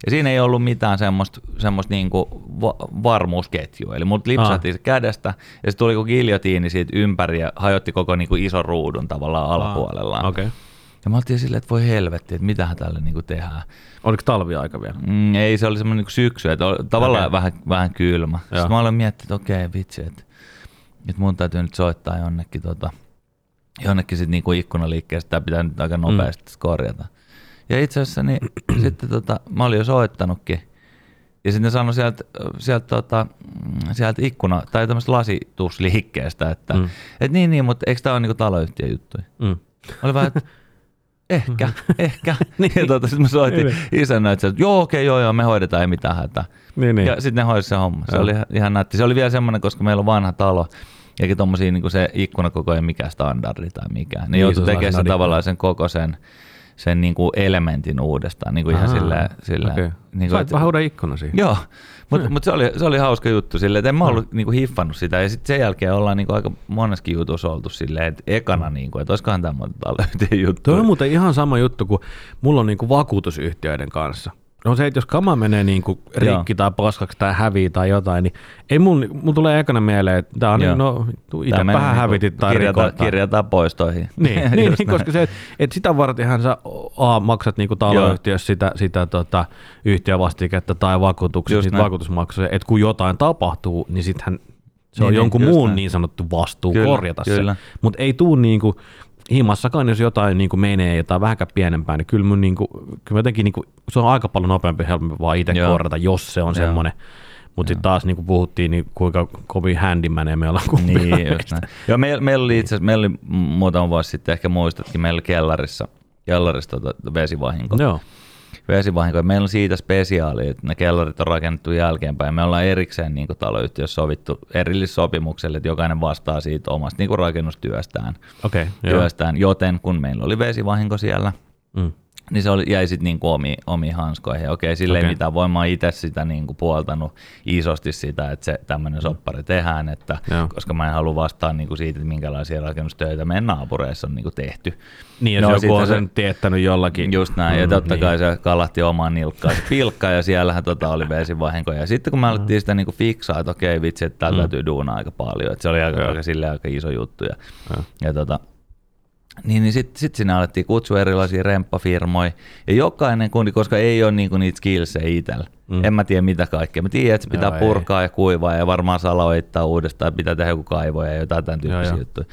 Ja siinä ei ollut mitään semmoista, semmoista niin kuin va- varmuusketjua. Eli mut lipsahti se kädestä ja se tuli kuin giljotiini siitä ympäri ja hajotti koko niin kuin ison ruudun tavallaan alapuolellaan. Okei. Okay. Ja mä oltiin silleen, että voi helvetti, että mitähän tälle niin kuin tehdään. Oliko talviaika vielä? Mm, ei, se oli semmoinen niin syksy, että oli tavallaan Okei. vähän, vähän kylmä. Joo. Sitten mä olen miettinyt, että okei, vitsi, että, että mun täytyy nyt soittaa jonnekin, tota, jonnekin sit niinku ikkunaliikkeestä, tämä pitää nyt aika nopeasti mm. korjata. Ja itse asiassa niin, sitten tota, mä olin jo soittanutkin, ja sitten ne sanoi sieltä, sieltä, tota, mm, sieltä ikkuna, tai tämmöistä lasitusliikkeestä, että Mm. et niin, niin, mutta eikö tämä ole niinku taloyhtiön juttuja? Mm. Mä olin vähän, että ehkä, ehkä. Niin. Ja tota, sitten mä soitin Niin. isännöitsijä, että joo, okei, joo, joo, me hoidetaan, ei mitään hätää. Niin, niin. Ja sitten ne hoisi se homma. Se Joo. oli ihan- ihan nätti. Se oli vielä semmoinen, koska meillä on vanha talo, eikä tommosia niin se ikkunakoko ei mikään standardi tai mikään. Ne Niin, joutui tekemään sen tavallaan sen koko sen, sen niin kuin elementin uudestaan. Niin kuin ihan Aa, silleen, silleen, okei. niin kuin, Sait vähän uuden ikkunan siihen. Joo, mutta mut se, oli, se oli hauska juttu silleen, että en mä ollut niinku hiffannut sitä. Ja sitten sen jälkeen ollaan niinku aika moneskin jutussa oltu silleen, että ekana, niinku, että olisikohan tämä taloyhtiön juttu. Tuo on muuten ihan sama juttu kuin mulla on niinku vakuutusyhtiöiden kanssa. No se, että jos kama menee niinku rikki tai paskaksi tai hävii tai jotain, niin ei mun, mun tulee ekana mieleen, että tää on, Joo. no itse vähän niinku hävitit tai kirjataan, rikoit. kirjataan poistoihin. Niin, niin, niin koska se, että et sitä vartenhan sä A, maksat niinku taloyhtiössä sitä, sitä tota, yhtiövastiketta tai vakuutuksia, niitä vakuutusmaksuja, että kun jotain tapahtuu, niin sittenhän se on Niin, niin, jonkun muun näin. niin sanottu vastuu Kyllä, korjata kyllä. se. Mutta ei tuu niinku, himassakaan, jos jotain niinku menee jotain vähänkään pienempää, niin kyllä, mun niinku, kyllä jotenkin niinku, se on aika paljon nopeampi helpompi vaan itse Joo. korjata, jos se on Joo. semmoinen. Mutta sitten taas niin kuin puhuttiin, niin kuinka kovin handymaneja me ollaan kumpina Niin, just näin. Joo, meillä, meillä oli itse meillä oli muutama vuosi sitten, ehkä muistatkin, meillä kellarissa, kellarissa tota vesivahinko. Joo. Vesivahinko. Ja Meillä on siitä spesiaali, että ne kellarit on rakennettu jälkeenpäin. Me ollaan erikseen niin taloyhtiössä sovittu erillissopimukselle, että jokainen vastaa siitä omasta niin rakennustyöstään. Okay, työstään. Joten kun meillä oli vesivahinko siellä, Mm. Niin se oli, jäi sitten niinku omiin, omiin hanskoihin. Okei, sille ei Okei. mitään voi. Mä itse sitä niinku puoltanut isosti sitä, että se tämmöinen soppari tehdään, että, Joo. koska mä en halua vastaa niinku siitä, että minkälaisia rakennustöitä meidän naapureissa on niinku tehty. Niin, jos No, joku on se- sen teettänyt jollakin. Just näin, ja Mm, totta niin. kai se kalahti omaan nilkkaan se pilkka, ja siellähän tota oli vesivahinko. Ja sitten kun me alettiin sitä niinku fiksaa, että okei vitsi, että täällä täytyy duunaa aika paljon, että se oli aika, Mm. Aika, silleen aika iso juttu. Ja, Joo. ja tota, niin, niin sitten sit sinne alettiin kutsua erilaisia remppafirmoja, ja jokainen kundi, koska ei ole niinku niitä skillsejä itsellä, Mm. en mä tiedä mitä kaikkea. Mä tiedän, että se pitää Joo, ei. purkaa ja kuivaa, ja varmaan salaoittaa uudestaan, pitää tehdä joku kaivo ja jotain tämän tyyppisiä joo. juttuja.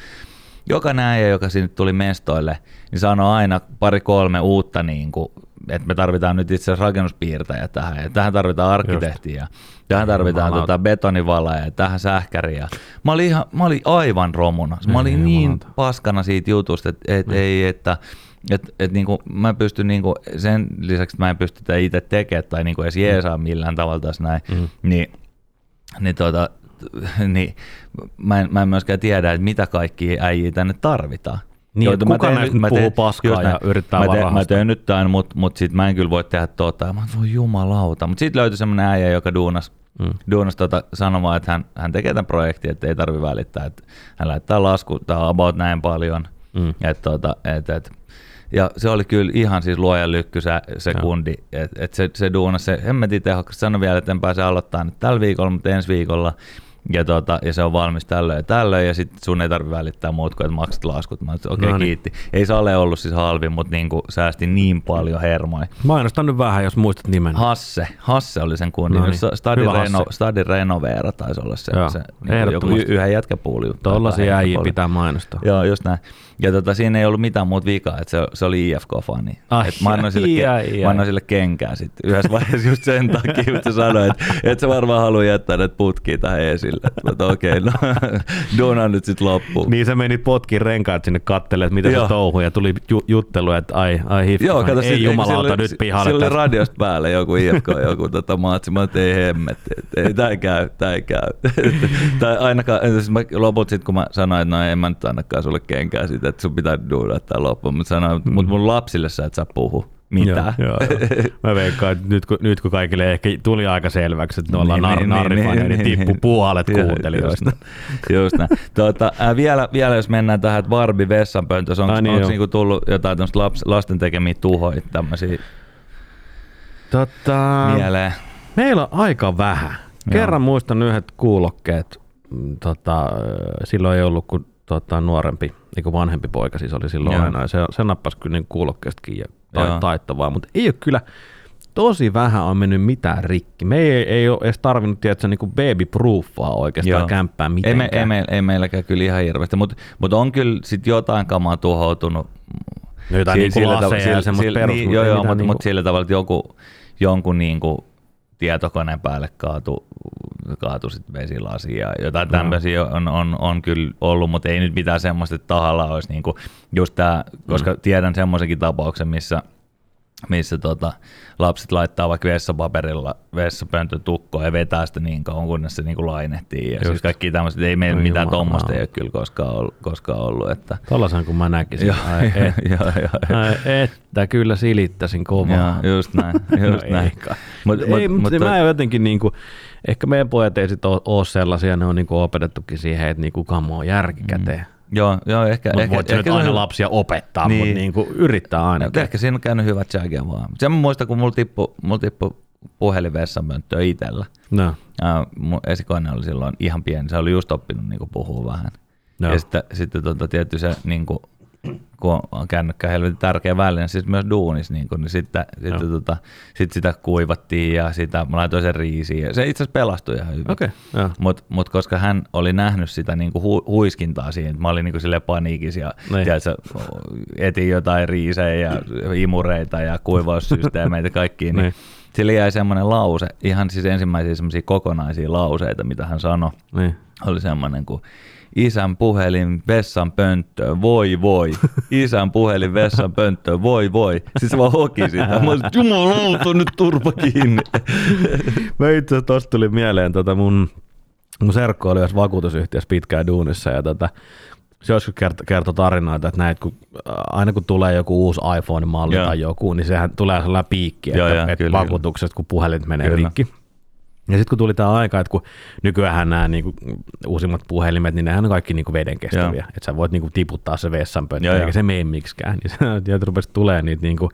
Jokainen äijä, joka sinne tuli mestoille, niin sanoi aina pari-kolme uutta, niin kuin, että me tarvitaan nyt itse asiassa rakennuspiirtäjä tähän, ja tähän tarvitaan arkkitehtiä, tähän tarvitaan tota betonivalaa ja tähän sähkäriä. Mä olin, ihan, mä olin aivan romuna. Mä olin Ei niin paskana siitä jutusta, että et, ei, että et, et niinku, mä pystyn niinku, sen lisäksi, että mä en pysty tätä itse tekemään tai niinku edes jeesaa millään tavalla tässä näin, Mm. niin, niin, tota, niin mä, en, mä en myöskään tiedä, että mitä kaikkia äijiä tänne tarvitaan. Niin, Joo, kuka näistä nyt- puhuu teen- paskaa ja yrittää mä teen, mä teen nyt tämän, mutta mut sit mä en kyllä voi tehdä. Ja Mä voi jumalauta. Mutta sitten löytyi semmoinen äijä, joka duunas, Mm. duunas tota, sanomaan, että hän, hän tekee tämän projektin, että ei tarvi välittää. Että hän lähettää lasku, tämä on about näin paljon. Mm. Et, tota, et, et, ja se oli kyllä ihan siis luojan lykky se, se kundi, että et se, se duunas se hemmetin tehokkaasti. Sano vielä, että en pääse aloittamaan nyt tällä viikolla, mutta ensi viikolla. Ja, tota, ja se on valmis tällöin ja tällöin, ja sitten sun ei tarvitse välittää muut kuin, että maksat laskut. Mä okei, okay, No niin. kiitti. Ei se ole ollut siis halvin, mutta niinku säästi niin paljon hermoja. Mainostan nyt vähän, jos muistat nimen. Hasse, Hasse oli sen kundin. No niin. Hyvä Reno, Hasse. Stadin Renoveera taisi olla se, Joo, se niin joku yhden jätkäpuuli. Tuollaisia jätkäpuoli. pitää mainostaa. Joo, just näin. Ja tota, siinä ei ollut mitään muuta vikaa, että se, se oli IFK-fani. Ai, Et mä, annoin sille, ai, ke- ai, mä annoin sille kenkää sitten yhdessä vaiheessa just sen takia, että se sanoi, että, että se varmaan haluaa jättää näitä putkia tähän esille. Mä okei, no duuna nyt sitten loppuu. Niin se meni potkin renkaat sinne kattelemaan, että mitä Joo. se touhuu, ja tuli ju- juttelu, että ai, ai hifki, Joo, kato, ei sillä- jumalauta sillä- nyt pihalle. Sillä oli tästä. radiosta päälle joku IFK, joku tota maatsi. Mä oon, ei hemmetti, että ei, tää ei käy, tää ei käy. tai ainakaan, siis mä loput sit kun mä sanoin, että no en mä nyt annakaan sulle kenkää siitä, että sun pitää duudaa tää loppuun. Mutta sanoin, mm. mut mun lapsille sä et saa puhua. Mitä? Joo, joo, joo. Mä veikkaan, että nyt kun, nyt kun kaikille ehkä tuli aika selväksi, että me ollaan niin, nar- niin, narrifaneja, niin, niin, tippu puolet Joo, kuuntelijoista. Just, just näin. Tuota, äh, vielä, vielä, jos mennään tähän, että Barbie vessanpöntössä, onko Ai niin, niin, joo. niinku tullut jotain laps, lasten tekemiä tuhoja tämmöisiä Tota, mieleen? meillä on aika vähän. Kerran muistan yhdet kuulokkeet. mm, Tota, silloin ei ollut kuin tota, nuorempi, eikö vanhempi poika siis oli silloin Joo. aina. Ja se, se nappasi kyllä niin kuulokkeestakin ja tai, taittavaa, mutta ei ole kyllä tosi vähän on mennyt mitään rikki. Me ei, ei ole edes tarvinnut tietää niin baby proofaa oikeastaan Joo. kämppää Ei, mitenkään. me, ei, me, ei meilläkään kyllä ihan hirveästi, mutta mut on kyllä sit jotain kamaa tuhoutunut. No jotain niinku laseja ja semmoista perus, niin, mutta Joo, ei joo, mutta niinku- mut sillä tavalla, että joku, jonkun niinku tietokoneen päälle kaatu, kaatu sit vesilasi ja jotain tämmöisiä on, on, on, kyllä ollut, mutta ei nyt mitään semmoista, että tahalla olisi niinku just tää, koska Mm. tiedän semmoisenkin tapauksen, missä missä tota, lapset laittaa vaikka vessapaperilla vessapöntön tukkoon ja vetää sitä niin kauan, kunnes se niin kuin lainehtii. Ja siis kaikki tämmöiset, ei meillä Oi mitään tuommoista ei ole kyllä koskaan ollut. Koskaan ollut että, Tollasen kun mä näkisin. joo, Ai, et, joo, joo, ai, että kyllä silittäisin kovaa. joo, just näin. Just No näin. ei kai. Mut, ei, mutta mut, mä jotenkin niinku, ehkä meidän pojat ei sit oo, oo sellaisia, ne on niinku opetettukin siihen, että niinku kamo on järki käteen. Joo, joo, ehkä, Mutta ehkä, voit ehkä se aina on- lapsia opettaa, niin. Niin. mutta niinku yrittää aina. Mutta ehkä siinä on käynyt hyvät säkeä vaan. Sen mä muistan, kun mulla tippui, mulla tippui puhelin vessanpönttöä itsellä. No, Ja mun esikoinen oli silloin ihan pieni, se oli just oppinut niin puhua vähän. Joo. Ja sitten, sitten tota, tietty se, niin kuin, kun on kännykkä helvetin tärkeä väline, siis myös duunis, niin, kuin, niin sitten, sitten tota, sit sitä kuivattiin ja sitä, mä laitoin sen riisiin ja se itse asiassa pelastui ihan hyvin. okay. Mutta mut koska hän oli nähnyt sitä niinku hu, huiskintaa siihen, että mä olin niinku sille paniikissa ja Niin. tiedätkö, etin jotain riisejä ja imureita ja kuivaussysteemeitä kaikkiin, niin Niin. sille jäi semmoinen lause, ihan siis ensimmäisiä semmoisia kokonaisia lauseita, mitä hän sanoi, Niin. oli semmoinen kuin Isän puhelin vessan pönttöön, voi voi. Isän puhelin vessan pönttöön, voi voi. Siis se vaan hoki sitä. Mä olisin, jumalauta, nyt turpa kiinni. Mä itse asiassa tosta tuli mieleen, tota mun, mun serkko oli jos vakuutusyhtiössä pitkään duunissa ja tota, se joskus kertoi kerto tarinoita, että näet, kun, äh, aina kun tulee joku uusi iPhone-malli Joo. tai joku, niin sehän tulee sellainen piikki, että, joo, että kyllä, vakuutukset, kun puhelin menee Kyllä. rikki. Ja sitten kun tuli tämä aika, että kun nykyään nämä niinku, uusimmat puhelimet, niin nehän on kaikki niinku veden kestäviä. Että sä voit niinku tiputtaa se vessanpönttö, eikä se mene miksikään. Niin se sieltä rupesi tulee niitä niinku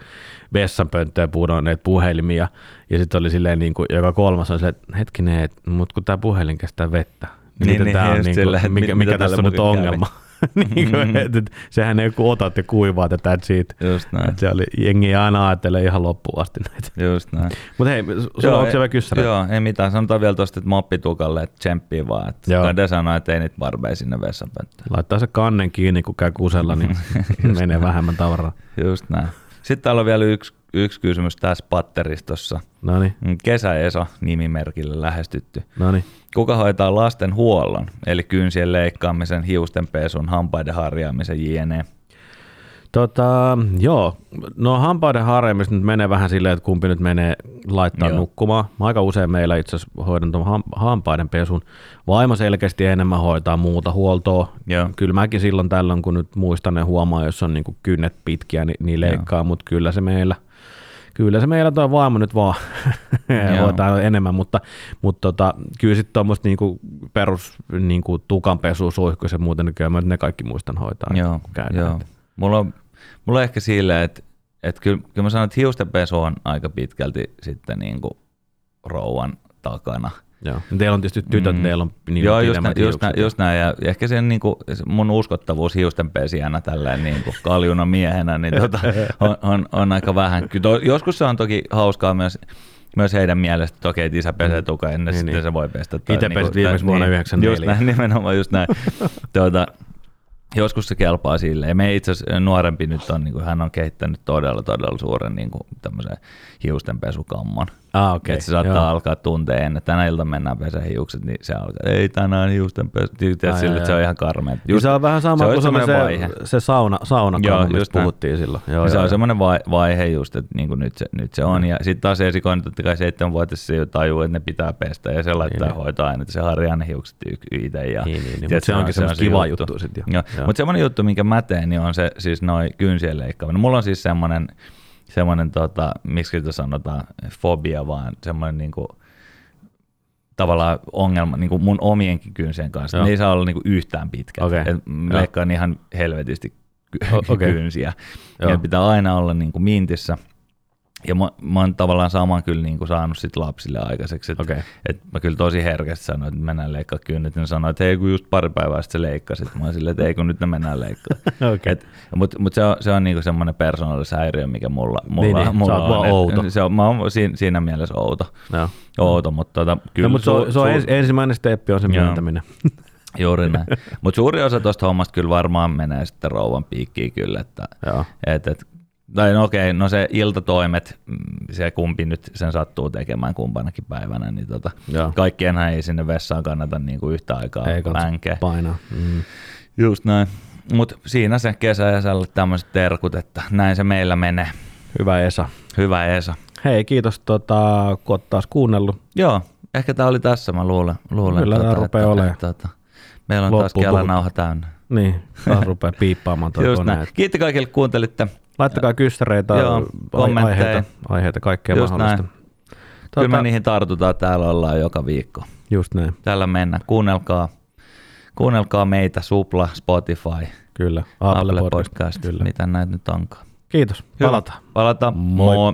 vessanpönttöjä pudonneet puhelimia. Ja sitten oli silleen, niinku, joka kolmas on silleen, että hetkinen, et, mutta kun tämä puhelin kestää vettä. Niin, miten niin, tää on, just niinku, että mikä, mikä tässä on nyt ongelma? niin kuin, et, et, sehän ei kun otat ja kuivaat ja täät siitä. Just näin. Et se oli, jengi aina ajattelee ihan loppuun asti näitä. Just näin. Mutta hei, sulla onko siellä kyssäreitä? Joo, ei mitään. Sanotaan vielä tuosta, että mappitukalle, että tsemppii vaan. Että Joo. Kade sanoi, että ei niitä barbeja sinne vessanpönttöön. Laittaa se kannen kiinni, kun käy kusella, niin menee vähemmän tavaraa. Just näin. Sitten täällä on vielä yksi, yksi kysymys tässä patteristossa. No niin, Kesä-Esa nimimerkille lähestytty. no niin. Kuka hoitaa lasten huollon, eli kynsien leikkaamisen, hiusten pesun, hampaiden harjaamisen jne. Tota, joo, no hampaiden harjamista nyt menee vähän silleen, että kumpi nyt menee laittaa Joo. nukkumaan. Mä aika usein meillä itse asiassa hoidan tuon ham- hampaiden pesun. Vaimo selkeästi enemmän hoitaa muuta huoltoa. Joo. Kyllä mäkin silloin tällöin, kun nyt muistan ne huomaa, jos on niinku kynnet pitkiä, niin, niin leikkaa, mutta kyllä se meillä Kyllä se meillä tuo vaimo nyt vaan hoitaa enemmän, mutta, mutta tota, kyllä sitten tuommoista niinku perus niinku tukanpesu, suihku ja muuten, niin kyllä mä ne kaikki muistan hoitaa. Joo, käydään. joo. Mulla, on, mulla on ehkä silleen, että, että kyllä, kyllä mä sanon, että hiustenpesu on aika pitkälti sitten niin kuin rouvan takana. Joo. Teillä on tietysti tytöt, Mm. mm. teillä on niin Joo, just, näin, just, hiukset. just näin. Ja ehkä sen niin kuin, mun uskottavuus hiustenpesijänä tälleen niin kuin kaljuna miehenä niin tota, on, on, on, aika vähän. Kyllä to, joskus se on toki hauskaa myös, myös heidän mielestä, että okei, että isä pesee tuka ennen, Niin, sitten niin. se voi pestä. tai Itse niinku- pesit viimeksi vuonna niin, 94. Just näin, nimenomaan just näin. tuota, joskus se kelpaa sille. Ja me itse asiassa nuorempi nyt on, niin kuin, hän on kehittänyt todella, todella suuren niin kuin, tämmöisen hiustenpesukamman. Ah, okei. Että se saattaa Joo. alkaa tunteen ennen. Tänä ilta mennään peseen hiukset, niin se alkaa, ei tänään hiusten pesu. Tiedät, sille, että se on ihan karmea. Just, se on vähän sama se kuin se, semmoinen vaihe. se, se sauna, sauna Joo, mistä just näin. puhuttiin silloin. Joo, Joo, se joo, on semmoinen vai, vaihe just, että niin nyt, se, nyt se on. Ja sitten taas esikoinen totta kai seitsemänvuotias se jo tajuu, että ne pitää pestä ja se laittaa Niin. hoitaa aina, että se harjaa ne hiukset itse. Ja, Niin, niin, niin, mutta se onkin semmoista kivaa juttu. juttua sit jo. Joo. Joo. Mutta semmoinen juttu, minkä mä teen, niin on se siis noin kynsien leikkaaminen. Mulla on siis semmoinen, semmoinen tota, miksi sitä sanotaan, fobia, vaan semmoinen niinku, tavallaan ongelma niin kuin mun omienkin kynsien kanssa. Joo. Ne ei saa olla niin kuin yhtään pitkät. Okei. Et mä leikkaan ihan helvetisti ky- kynsiä. Joo. Ja pitää aina olla niin kuin mintissä. Ja mä, mä oon tavallaan saman kyllä niin kuin saanut sit lapsille aikaiseksi. Et, Okei. et mä kyllä tosi herkästi sanoin, että mennään leikkaa kynnet. Ja ne sanoi, että ei kun just pari päivää sitten se leikkasit. Mä oon silleen, että ei kun nyt ne mennään leikkaa. Okei. Mutta mut se on, se on niinku semmoinen persoonallisuushäiriö, mikä mulla, mulla, Niin, niin, mulla sä on. vaan Et outo. Se on, mä oon siinä, siinä mielessä outo. Joo. outo mutta tota, kyllä No, mutta se on, se on ens, ensimmäinen steppi on se myöntäminen. Juuri näin. Mutta suuri osa tuosta hommasta kyllä varmaan menee sitten rouvan piikkiin kyllä, että Joo. et, et, tai no okei, no se iltatoimet, mm, se kumpi nyt sen sattuu tekemään kumpanakin päivänä, niin tota, kaikkienhan ei sinne vessaan kannata niinku yhtä aikaa Ei kannata änkeä. painaa. Mm. Just näin. Mutta siinä se kesä ja tämmöiset terkut, että näin se meillä menee. Hyvä Esa. Hyvä Esa. Hei, kiitos tota, kun oot taas kuunnellut. Joo, ehkä tämä oli tässä, mä luulen. luulen Kyllä tää rupeaa olemaan. että, että, meillä on Loppuun taas kelanauha täynnä. Niin, taas rupeaa piippaamaan Just kone. Kiitti kaikille, kuuntelitte. Laittakaa kyssäreitä, Joo, kommentteja. aiheita, aiheita, kaikkea Just mahdollista. näin. Kyllä Tota- me niihin tartutaan, täällä ollaan joka viikko. Just näin, Tällä mennään. Kuunnelkaa, kuunnelkaa meitä, Supla, Spotify, kyllä. Apple, Apple Podcast. Podcast, Kyllä. mitä näitä nyt onkaan. Kiitos, Hyvä. palataan. Palataan. Moi. Moi.